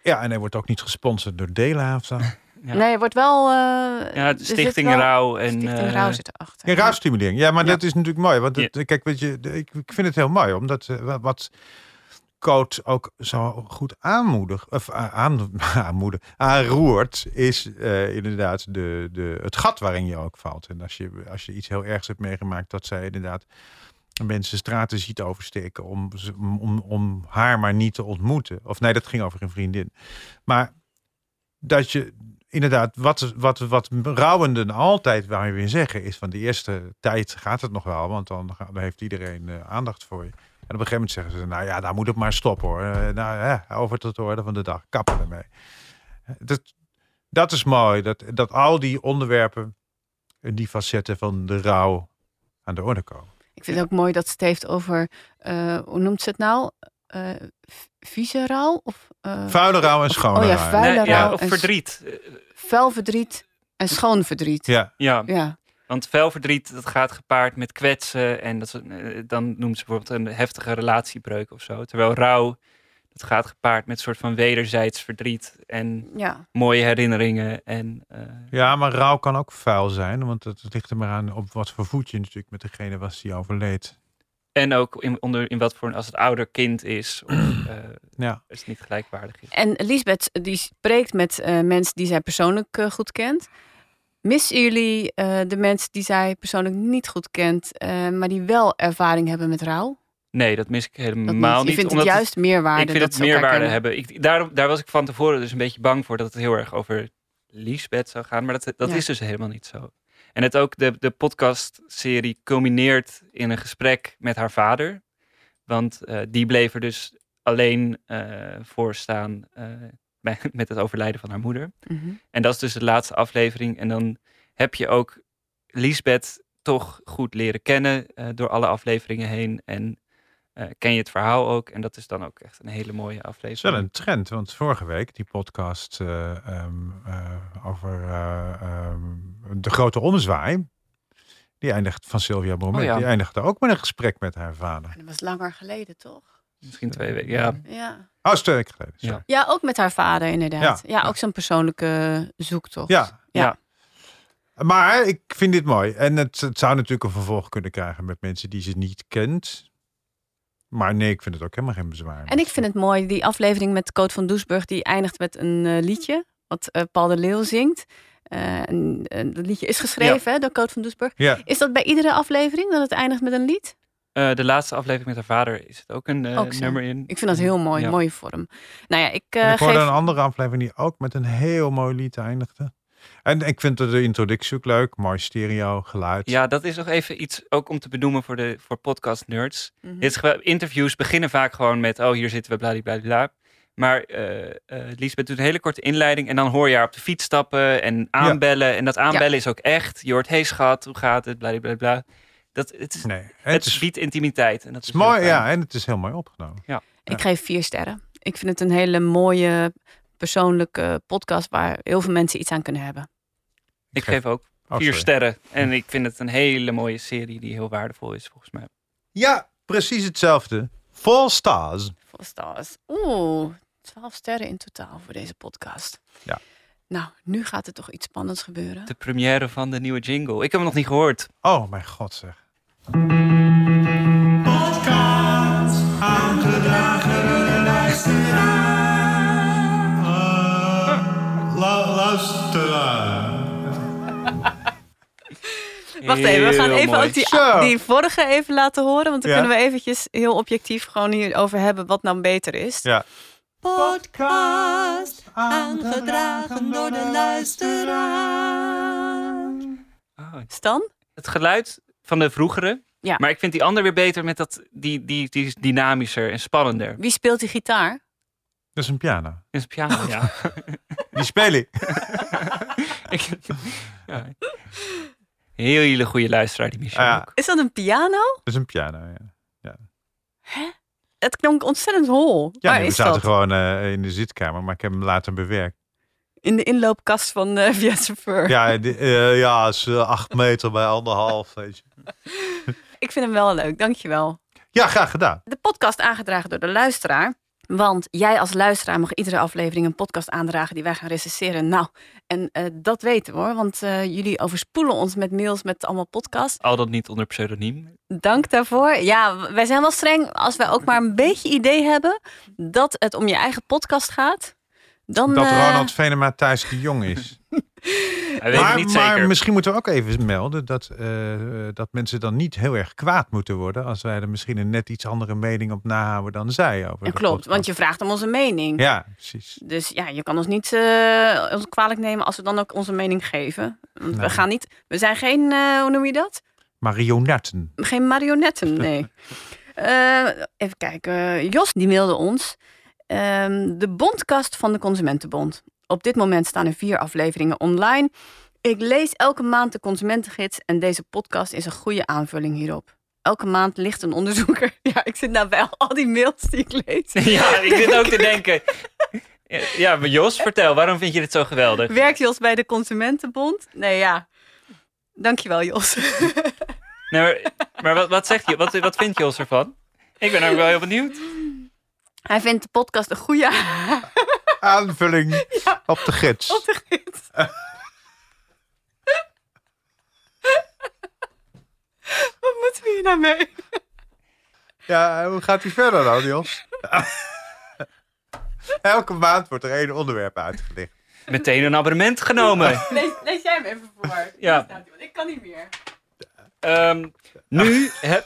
Speaker 2: Ja, en hij wordt ook niet gesponsord door Dela of zo.
Speaker 3: Nee, het wordt wel... eh,
Speaker 4: Ja, Stichting
Speaker 3: wel-
Speaker 4: Rauw en,
Speaker 3: Stichting
Speaker 4: eh,
Speaker 3: Rauw zit erachter.
Speaker 2: Ja, rouwstimulering. Ja, maar
Speaker 4: Ja.
Speaker 2: dat is natuurlijk mooi. Want het, kijk, weet je, ik, ik vind het heel mooi. Omdat eh, wa- wat coach ook zo goed aanmoedig, of a- aan, aanmoedig, aanroert, is eh, inderdaad de, de, het gat waarin je ook valt. En als je, als je iets heel ergs hebt meegemaakt, dat zij inderdaad mensen straten ziet oversteken om, om, om haar maar niet te ontmoeten. Of nee, dat ging over een vriendin. Maar dat je inderdaad, wat, wat, wat rouwenden altijd waar je weer zeggen, is van de eerste tijd gaat het nog wel, want dan, dan heeft iedereen eh, aandacht voor je. En op een gegeven moment zeggen ze, nou ja, daar moet het maar stoppen hoor. Eh, nou ja, over tot de orde van de dag, kappen ermee. Dat, dat is mooi, dat, dat al die onderwerpen, en die facetten van de rouw aan de orde komen.
Speaker 3: Ik vind het ook mooi dat ze het heeft over, eh, hoe noemt ze het nou? Eh v- vieze rouw? Of, eh,
Speaker 2: Vuile rouw en schone
Speaker 3: Oh ja,
Speaker 2: rouw.
Speaker 3: vuile
Speaker 4: Nee, ja, of verdriet.
Speaker 3: Vuil verdriet en schoon verdriet.
Speaker 2: Ja.
Speaker 4: Ja.
Speaker 3: Ja.
Speaker 4: Want vuilverdriet, dat gaat gepaard met kwetsen. En dat is, eh, dan noemt ze bijvoorbeeld een heftige relatiebreuk of zo. Terwijl rouw, dat gaat gepaard met een soort van wederzijds verdriet. En
Speaker 3: Ja.
Speaker 4: mooie herinneringen. En, eh,
Speaker 2: Ja, maar rouw kan ook vuil zijn, want het ligt er maar aan op wat voor voet je natuurlijk met degene was die overleed.
Speaker 4: En ook in, onder, in wat voor, als het ouder kind is. Of eh,
Speaker 2: Ja.
Speaker 4: als het niet gelijkwaardig is.
Speaker 3: En Lisbeth, die spreekt met eh, mensen die zij persoonlijk eh, goed kent. Missen jullie eh, de mensen die zij persoonlijk niet goed kent, eh, maar die wel ervaring hebben met rouw?
Speaker 4: Nee, dat mis ik helemaal
Speaker 3: niet. Je
Speaker 4: niet.
Speaker 3: vindt het juist meerwaarde
Speaker 4: Ik vind
Speaker 3: dat
Speaker 4: het meerwaarde hebben. Ik, daar, daar was ik van tevoren dus een beetje bang voor dat het heel erg over Liesbeth zou gaan. Maar dat, dat
Speaker 3: Ja.
Speaker 4: is dus helemaal niet zo. En het ook, de, de podcastserie culmineert in een gesprek met haar vader. Want eh, die bleef er dus alleen eh, voor staan eh, bij, met het overlijden van haar moeder.
Speaker 3: Mhm.
Speaker 4: En dat is dus de laatste aflevering. En dan heb je ook Liesbeth toch goed leren kennen door alle afleveringen heen. En eh, ken je het verhaal ook. En dat is dan ook echt een hele mooie
Speaker 2: Het is
Speaker 4: aflevering.
Speaker 2: wel een trend, want vorige week die podcast eh, ehm, eh, over eh, ehm, de grote omzwaai, die eindigt van Sylvia Bromet,
Speaker 4: Oh ja.
Speaker 2: die eindigde ook met een gesprek met haar vader.
Speaker 3: Dat was langer geleden, toch?
Speaker 4: Misschien twee weken, ja.
Speaker 3: Ja.
Speaker 2: Oh, twee weken geleden. sorry.
Speaker 3: Ja, ook met haar vader inderdaad.
Speaker 2: Ja.
Speaker 3: Ja, ook zo'n persoonlijke zoektocht.
Speaker 2: Ja.
Speaker 3: ja.
Speaker 2: Maar ik vind dit mooi. En het, het zou natuurlijk een vervolg kunnen krijgen met mensen die ze niet kent. Maar nee, ik vind het ook helemaal geen bezwaar.
Speaker 3: En ik vind het mooi, die aflevering met Coot van Doesburg, die eindigt met een eh, liedje, wat eh, Paul de Leeuw zingt. Eh, en, en dat liedje is geschreven hè, door Coot van Doesburg.
Speaker 4: Ja.
Speaker 3: Is dat bij iedere aflevering dat het eindigt met een lied?
Speaker 4: Eh, de laatste aflevering met haar vader is het ook een eh,
Speaker 3: Ook
Speaker 4: nummer in.
Speaker 3: Ik vind dat heel mooi,
Speaker 4: Ja.
Speaker 3: mooie vorm. Nou ja, ik eh,
Speaker 2: ik hoorde
Speaker 3: geef...
Speaker 2: een andere aflevering die ook met een heel mooi lied eindigde. En ik vind de introductie ook leuk. Mooi stereo, geluid.
Speaker 4: Ja, dat is nog even iets ook om te benoemen voor, de, voor podcast nerds.
Speaker 3: Mhm.
Speaker 4: Dit is interviews beginnen vaak gewoon met, oh hier zitten we, bladibladibla. Maar eh eh Lisbeth doet een hele korte inleiding en dan hoor je haar op de fiets stappen en aanbellen. En dat aanbellen
Speaker 3: Ja.
Speaker 4: is ook echt. Je hoort, hey schat, hoe gaat het, bladibladibla. Dat, het is,
Speaker 2: Nee,
Speaker 4: het, biedt intimiteit. En dat
Speaker 2: Het
Speaker 4: is
Speaker 2: is mooi, ja. En het is heel mooi opgenomen.
Speaker 4: Ja.
Speaker 3: Ik geef vier sterren. Ik vind het een hele mooie persoonlijke podcast waar heel veel mensen iets aan kunnen hebben.
Speaker 4: Ik geef ook
Speaker 2: Oh,
Speaker 4: vier sterren. En ik vind het een hele mooie serie die heel waardevol is volgens mij.
Speaker 2: Ja, precies hetzelfde. Full stars.
Speaker 3: Full stars. Oeh, 12 sterren in totaal voor deze podcast.
Speaker 2: Ja.
Speaker 3: Nou, nu gaat er toch iets spannends gebeuren.
Speaker 4: De première van de nieuwe jingle. Ik heb hem nog niet gehoord.
Speaker 2: Oh mijn god zeg.
Speaker 3: Wacht even, we gaan even ook die, die vorige even laten horen. Want dan
Speaker 2: Ja.
Speaker 3: kunnen we eventjes heel objectief gewoon hierover hebben wat nou beter is.
Speaker 2: Ja.
Speaker 27: Podcast aangedragen door de luisteraar.
Speaker 3: Stan?
Speaker 4: Het geluid van de vroegere.
Speaker 3: Ja.
Speaker 4: Maar ik vind die ander weer beter met dat, die, die, die is dynamischer en spannender.
Speaker 3: Wie speelt die gitaar?
Speaker 2: Dat is een piano.
Speaker 4: Dat is een piano, ja.
Speaker 2: Die speel ik.
Speaker 4: Ik- ja. Heel hele goede luisteraar, die Michel.
Speaker 2: Ah, ja.
Speaker 4: ook.
Speaker 3: Is dat een piano?
Speaker 2: Dat is een piano, ja.
Speaker 3: Het klonk ontzettend hol.
Speaker 2: Ja, nee, we zaten
Speaker 3: dat?
Speaker 2: gewoon eh, in de zitkamer, maar ik heb hem later bewerkt.
Speaker 3: In de inloopkast van uh, Via Chauffeur.
Speaker 2: Ja, die, eh, ja, is eh, acht meter bij anderhalf, weet je.
Speaker 3: Ik vind hem wel leuk, dankjewel.
Speaker 2: Ja, graag gedaan.
Speaker 3: De podcast aangedragen door de luisteraar. Want jij als luisteraar mag iedere aflevering een podcast aandragen die wij gaan recenseren. Nou, en eh, dat weten we hoor, want eh, jullie overspoelen ons met mails met allemaal podcasts.
Speaker 4: Al dat niet onder pseudoniem.
Speaker 3: Dank daarvoor. Ja, wij zijn wel streng als wij ook maar een beetje idee hebben dat het om je eigen podcast gaat. Dan,
Speaker 2: dat
Speaker 3: eh,
Speaker 2: Ronald Venema Thijs de Jong is. Maar,
Speaker 4: niet
Speaker 2: maar
Speaker 4: zeker.
Speaker 2: misschien moeten we ook even melden dat, eh, dat mensen dan niet heel erg kwaad moeten worden. als wij er misschien een net iets andere mening op nahouden dan zij. Over
Speaker 3: klopt,
Speaker 2: podcast.
Speaker 3: want je vraagt om onze mening.
Speaker 2: Ja, precies.
Speaker 3: Dus ja, je kan ons niet eh, ons kwalijk nemen als we dan ook onze mening geven. Want
Speaker 2: Nee.
Speaker 3: we gaan niet, we zijn geen, eh, hoe noem je dat?
Speaker 2: Marionetten.
Speaker 3: Geen marionetten, nee. Eh, even kijken. Jos die mailde ons. ehm, de bondkast van de Consumentenbond. Op dit moment staan er vier afleveringen online. Ik lees elke maand de Consumentengids en deze podcast is een goede aanvulling hierop. Elke maand ligt een onderzoeker. Ja, ik zit nou bij al die mails die ik lees.
Speaker 4: Ja, ik zit ook te denken. Ja, maar Jos, vertel, waarom vind je dit zo geweldig?
Speaker 3: Werkt Jos bij de Consumentenbond? Nee, ja. Dankjewel, Jos.
Speaker 4: Nee, maar maar wat, wat zegt je? Wat, wat vindt Jos ervan? Ik ben ook wel heel benieuwd.
Speaker 3: Hij vindt de podcast een goede
Speaker 2: Aanvulling op de gids.
Speaker 3: op de gids. Wat moeten we hier nou mee?
Speaker 2: Ja, hoe gaat hij verder dan, Jos? Elke maand wordt er één onderwerp uitgelicht.
Speaker 4: Meteen een abonnement genomen.
Speaker 3: Lees, lees jij hem even voor.
Speaker 4: Ja.
Speaker 3: Ik kan niet meer.
Speaker 4: Ehm, nu heb...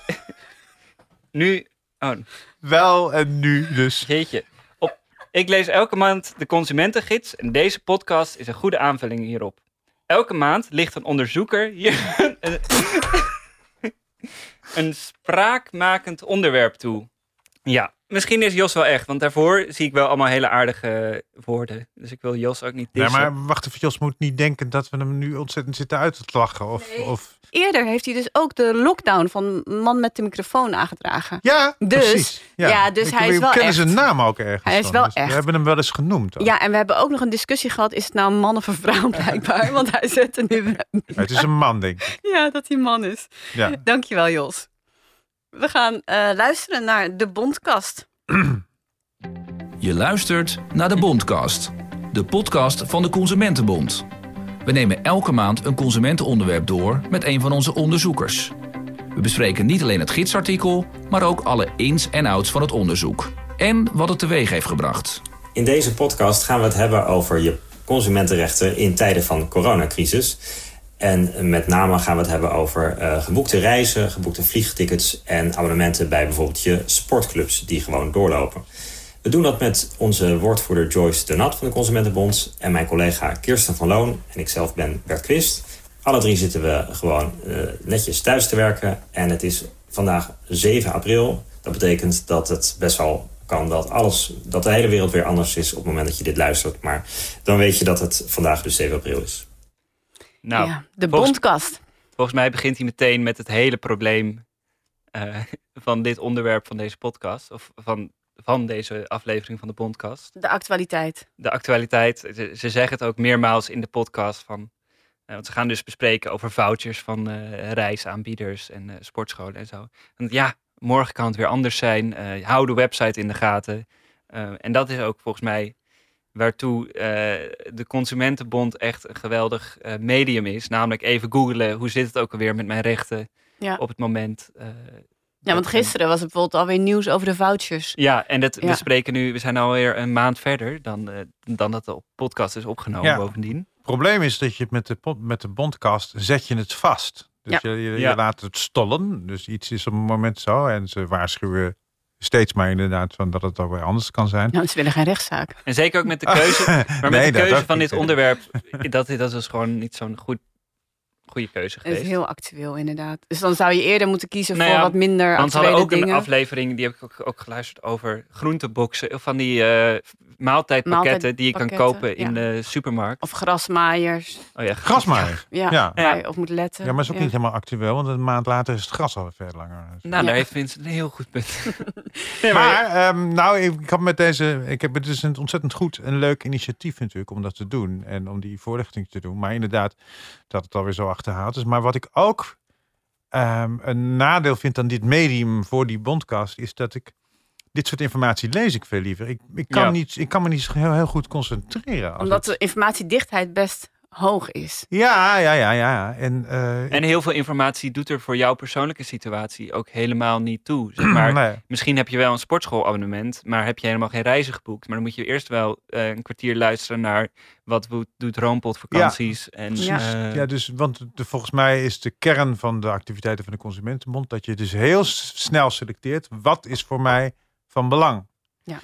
Speaker 4: Nu... Oh.
Speaker 2: Wel en nu dus.
Speaker 4: Jeetje. Ik lees elke maand de Consumentengids en deze podcast is een goede aanvulling hierop. Elke maand ligt een onderzoeker hier een, een spraakmakend onderwerp toe. Ja, misschien is Jos wel echt, want daarvoor zie ik wel allemaal hele aardige woorden. Dus ik wil Jos ook niet dissen.
Speaker 2: maar wacht even, Jos moet niet denken dat we hem nu ontzettend zitten uit te lachen. Of, of...
Speaker 3: Eerder heeft hij dus ook de lockdown van Man met de microfoon aangedragen.
Speaker 2: Ja,
Speaker 3: dus,
Speaker 2: precies.
Speaker 3: Ja, dus
Speaker 2: Ik-
Speaker 3: hij
Speaker 2: we
Speaker 3: is wel
Speaker 2: kennen
Speaker 3: echt.
Speaker 2: zijn naam ook ergens
Speaker 3: Hij is wel
Speaker 2: dus
Speaker 3: echt.
Speaker 2: We hebben hem wel eens genoemd. ook.
Speaker 3: Ja, en we hebben ook nog een discussie gehad. Is het nou een man of een vrouw blijkbaar? Want hij zet er nu...
Speaker 2: Het is een man, denk ik.
Speaker 3: Ja, dat hij man is.
Speaker 2: Ja.
Speaker 3: Dankjewel, Jos. We gaan eh, luisteren naar de Bondkast.
Speaker 28: Je luistert naar de Bondcast, de podcast van de Consumentenbond. We nemen elke maand een consumentenonderwerp door met een van onze onderzoekers. We bespreken niet alleen het gidsartikel, maar ook alle ins en outs van het onderzoek. En wat het teweeg heeft gebracht.
Speaker 29: In deze podcast gaan we het hebben over je consumentenrechten in tijden van coronacrisis. En met name gaan we het hebben over eh, geboekte reizen, geboekte vliegtickets en abonnementen bij bijvoorbeeld je sportclubs die gewoon doorlopen. We doen dat met onze woordvoerder Joyce de Nat van de Consumentenbond en mijn collega Kirsten van Loon en ikzelf ben Bert Quist. Alle drie zitten we gewoon eh, netjes thuis te werken en het is vandaag 7 april. Dat betekent dat het best wel kan dat alles, dat de hele wereld weer anders is op het moment dat je dit luistert. Maar dan weet je dat het vandaag dus 7 april is.
Speaker 4: Nou,
Speaker 3: Ja, de
Speaker 4: volgens-
Speaker 3: Bondkast.
Speaker 4: Volgens mij begint hij meteen met het hele probleem eh, van dit onderwerp van deze podcast. Of van, van deze aflevering van de podcast.
Speaker 3: De actualiteit.
Speaker 4: De actualiteit. Ze, ze zeggen het ook meermaals in de podcast van. eh, want ze gaan dus bespreken over vouchers van eh, reisaanbieders en sportscholen en zo. Want ja, morgen kan het weer anders zijn. Hou de website in de gaten. En dat is ook volgens mij waartoe eh, de Consumentenbond echt een geweldig eh, medium is. Namelijk even googlen, hoe zit het ook alweer met mijn rechten
Speaker 3: Ja.
Speaker 4: op het moment. eh,
Speaker 3: Ja, want gisteren was er bijvoorbeeld alweer nieuws over de vouchers.
Speaker 4: ja, en dat,
Speaker 3: Ja.
Speaker 4: we spreken nu, we zijn alweer een maand verder dan, eh, dan dat de op podcast is opgenomen
Speaker 2: Ja.
Speaker 4: bovendien.
Speaker 2: Het probleem is dat je met de, met de bondcast zet je het vast. Dus
Speaker 4: Ja.
Speaker 2: je, je, je
Speaker 4: Ja.
Speaker 2: laat het stollen. Dus iets is op een moment zo. En ze waarschuwen steeds maar inderdaad van dat het ook weer anders kan zijn.
Speaker 3: Nou, ze willen geen rechtszaak.
Speaker 4: En zeker ook met de keuze, maar met
Speaker 2: Nee,
Speaker 4: de keuze van
Speaker 2: niet.
Speaker 4: dit onderwerp, dat, dat is gewoon niet zo'n goed, goede keuze
Speaker 3: Het is
Speaker 4: geweest.
Speaker 3: heel actueel, inderdaad. Dus dan zou je eerder moeten kiezen
Speaker 4: Nou
Speaker 3: voor wat minder
Speaker 4: Want we hadden
Speaker 3: actuele
Speaker 4: ook
Speaker 3: dingen.
Speaker 4: een aflevering, die heb ik ook, ook geluisterd over groenteboxen. Van die eh, maaltijdpakketten die je kan kopen in de supermarkt.
Speaker 3: Of grasmaaiers.
Speaker 4: Oh ja,
Speaker 2: Grasmaaiers?
Speaker 3: Ja,
Speaker 2: Ja.
Speaker 3: waar je op moet letten.
Speaker 2: Ja, maar is ook niet helemaal actueel, want een maand later is het gras al veel langer.
Speaker 4: Nou,
Speaker 3: Ja.
Speaker 4: daar heeft Vincent een heel goed punt.
Speaker 2: maar ehm, nou, ik, ik had met deze, ik heb het is een ontzettend goed en leuk initiatief natuurlijk om dat te doen en om die voorlichting te doen. Maar inderdaad, dat het alweer zo achterhaald is. Maar wat ik ook ehm, een nadeel vind aan dit medium voor die bondcast is dat ik dit soort informatie lees ik veel liever. Ik, ik, kan,
Speaker 3: Ja.
Speaker 2: niet, ik kan me niet heel, heel goed concentreren. Als
Speaker 3: Omdat
Speaker 2: het-
Speaker 3: de informatiedichtheid best hoog is.
Speaker 2: Ja, ja, ja, ja. En, eh,
Speaker 4: En heel veel informatie doet er voor jouw persoonlijke situatie ook helemaal niet toe. Zeg maar,
Speaker 2: Nee.
Speaker 4: Misschien heb je wel een sportschoolabonnement, maar heb je helemaal geen reizen geboekt. Maar dan moet je eerst wel eh, een kwartier luisteren naar wat doet Roompot vakanties. En,
Speaker 2: Precies.
Speaker 4: eh,
Speaker 2: ja, dus, want de, volgens mij is de kern van de activiteiten van de Consumentenbond dat je dus heel snel selecteert wat is voor mij van belang.
Speaker 3: Ja.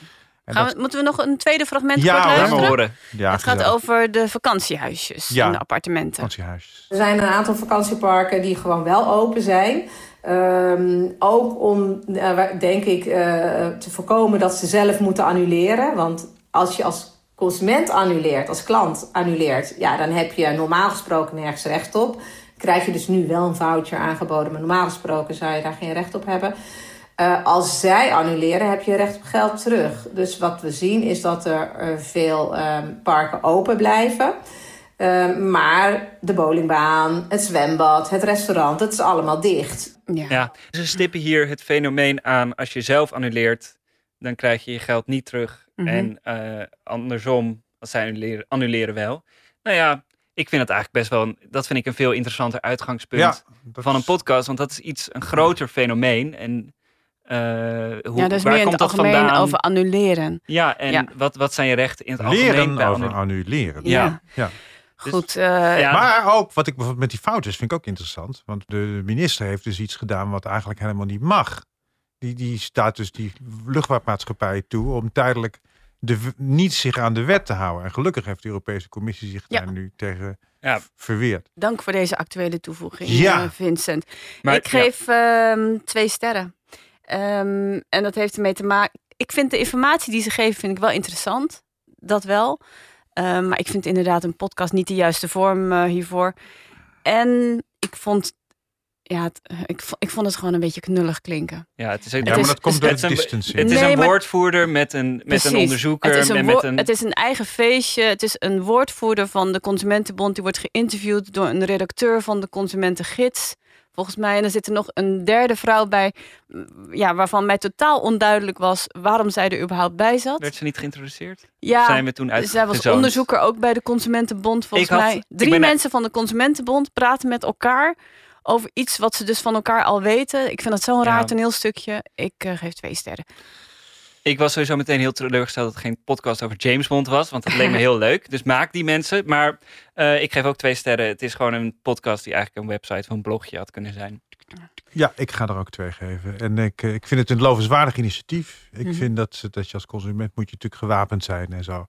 Speaker 3: Gaan
Speaker 2: dat-
Speaker 3: we, moeten we nog een tweede fragment
Speaker 2: Ja,
Speaker 3: kort luisteren?
Speaker 2: Horen. Ja,
Speaker 3: het gaat over de vakantiehuisjes
Speaker 2: Ja,
Speaker 3: en de appartementen.
Speaker 2: Vakantiehuisjes.
Speaker 30: Er zijn een aantal vakantieparken die gewoon wel open zijn. Ehm, ook om, eh, denk ik, eh, te voorkomen dat ze zelf moeten annuleren. Want als je als consument annuleert, als klant annuleert, ja, dan heb je normaal gesproken nergens recht op. Krijg je dus nu wel een voucher aangeboden, maar normaal gesproken zou je daar geen recht op hebben. Eh, als zij annuleren, heb je recht op geld terug. Dus wat we zien is dat er eh, veel ehm, parken open blijven. Ehm, maar de bowlingbaan, het zwembad, het restaurant, het is allemaal dicht.
Speaker 4: Ja. Ze stippen hier het fenomeen aan. Als je zelf annuleert, dan krijg je je geld niet terug.
Speaker 3: Mhm.
Speaker 4: En eh, andersom, als zij annuleren, annuleren wel. Nou ja, ik vind het eigenlijk best wel... Een, dat vind ik een veel interessanter uitgangspunt
Speaker 2: Ja,
Speaker 4: van een podcast. Want dat is iets, een groter fenomeen. En eh, hoe,
Speaker 3: ja, dus
Speaker 4: waar
Speaker 3: meer in
Speaker 4: komt
Speaker 3: het
Speaker 4: dat
Speaker 3: algemeen
Speaker 4: vandaan?
Speaker 3: over annuleren.
Speaker 4: Ja, en
Speaker 3: Ja.
Speaker 4: Wat, wat zijn je rechten in het algemeen?
Speaker 2: Leren
Speaker 4: bij
Speaker 2: over
Speaker 4: annu-
Speaker 2: annuleren.
Speaker 4: Ja.
Speaker 2: ja.
Speaker 3: Goed. eh,
Speaker 2: Maar ook, wat ik bijvoorbeeld met die fouten vind ik ook interessant. Want de minister heeft dus iets gedaan wat eigenlijk helemaal niet mag. Die, die staat dus die luchtvaartmaatschappij toe om tijdelijk de, niet zich aan de wet te houden. En gelukkig heeft de Europese Commissie zich
Speaker 3: Ja.
Speaker 2: daar nu tegen
Speaker 4: Ja.
Speaker 2: verweerd.
Speaker 3: Dank voor deze actuele toevoeging,
Speaker 2: Ja.
Speaker 3: eh, Vincent.
Speaker 2: Maar-
Speaker 3: ik geef ehm, twee sterren. Ehm, en dat heeft ermee te maken. Ik vind de informatie die ze geven vind ik wel interessant. Dat wel. Ehm, maar ik vind inderdaad een podcast niet de juiste vorm eh, hiervoor. En ik vond, ja, het, ik, ik vond het gewoon een beetje knullig klinken.
Speaker 4: Ja, het is, ook-
Speaker 2: Ja, maar dat komt door
Speaker 4: het een-
Speaker 2: distancing.
Speaker 4: Het is
Speaker 3: Nee,
Speaker 4: een woordvoerder met een, met
Speaker 3: Precies.
Speaker 4: een onderzoeker.
Speaker 3: Het is een,
Speaker 4: en
Speaker 3: woor-
Speaker 4: met een,
Speaker 3: het is een eigen feestje. Het is een woordvoerder van de Consumentenbond. Die wordt geïnterviewd door een redacteur van de Consumentengids. Volgens mij. En er zit er nog een derde vrouw bij. mm, Ja, waarvan mij totaal onduidelijk was waarom zij er überhaupt bij zat.
Speaker 4: Werd ze niet geïntroduceerd?
Speaker 3: Ja,
Speaker 4: Zijn we toen
Speaker 3: zij was onderzoeker ook bij de Consumentenbond. Volgens
Speaker 4: had-
Speaker 3: mij. Drie mensen van de Consumentenbond praten met elkaar over iets wat ze dus van elkaar al weten. Ik vind dat zo'n raar
Speaker 4: Ja.
Speaker 3: toneelstukje. Ik eh, geef twee sterren.
Speaker 4: Ik was sowieso meteen heel teleurgesteld dat het geen podcast over James Bond was. Want dat leek me heel leuk. Dus maak die mensen. Maar eh, ik geef ook twee sterren. Het is gewoon een podcast die eigenlijk een website of een blogje had kunnen zijn.
Speaker 2: Ja, ik ga er ook twee geven. En ik, eh, ik vind het een lovenswaardig initiatief. Ik
Speaker 4: Mhm.
Speaker 2: vind dat, dat je als consument moet je natuurlijk gewapend zijn en zo.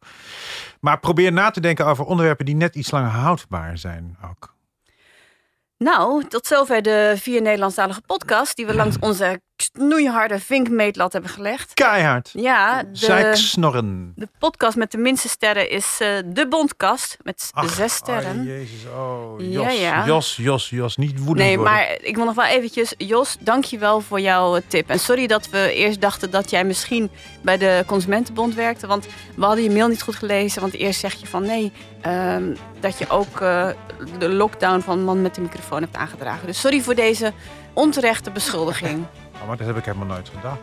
Speaker 2: Maar probeer na te denken over onderwerpen die net iets langer houdbaar zijn ook.
Speaker 3: Nou, tot zover de vier Nederlandstalige podcasts die we langs onze knoeiharde vinkmeetlat hebben gelegd.
Speaker 2: Keihard.
Speaker 3: Ja,
Speaker 2: Zeiksnorren.
Speaker 3: de podcast met de minste sterren is eh, De Bondkast met zes sterren.
Speaker 2: Oh, jezus, oh, Jos,
Speaker 3: ja.
Speaker 2: Jos, Jos, Jos, niet woedend
Speaker 3: Nee,
Speaker 2: worden.
Speaker 3: maar ik wil nog wel eventjes... Jos, dank je wel voor jouw eh, tip. En sorry dat we eerst dachten dat jij misschien bij de Consumentenbond werkte. Want we hadden je mail niet goed gelezen. Want eerst zeg je van nee, ehm, dat je ook eh, de lockdown van man met de microfoon hebt aangedragen. Dus sorry voor deze onterechte beschuldiging.
Speaker 2: Oh, maar dat heb ik helemaal nooit gedaan.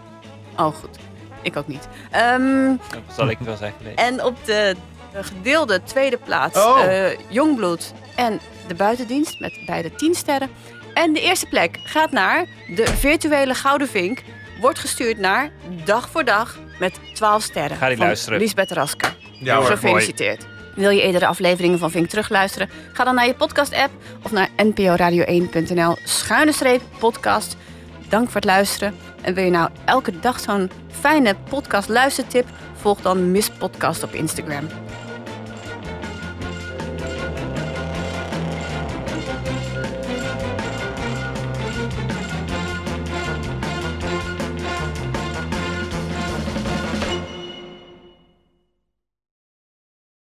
Speaker 3: Oh, goed. Ik ook niet. Ehm,
Speaker 4: Dat zal ik wel geweest.
Speaker 3: en op de de gedeelde tweede plaats
Speaker 4: Oh.
Speaker 3: eh, Jongbloed en de buitendienst met beide 10 sterren. En de eerste plek gaat naar de virtuele Gouden Vink. Wordt gestuurd naar Dag voor Dag met 12 sterren.
Speaker 4: Ga die
Speaker 3: van
Speaker 4: luisteren.
Speaker 3: Lisbeth Rasker.
Speaker 4: Ja hoor,
Speaker 3: Gefeliciteerd. Wil je eerdere afleveringen van Vink terugluisteren? Ga dan naar je podcast-app of naar nporadio1.nl schuine streep podcast. Dank voor het luisteren. En wil je nou elke dag zo'n fijne podcast luistertip? Volg dan Miss Podcast op Instagram.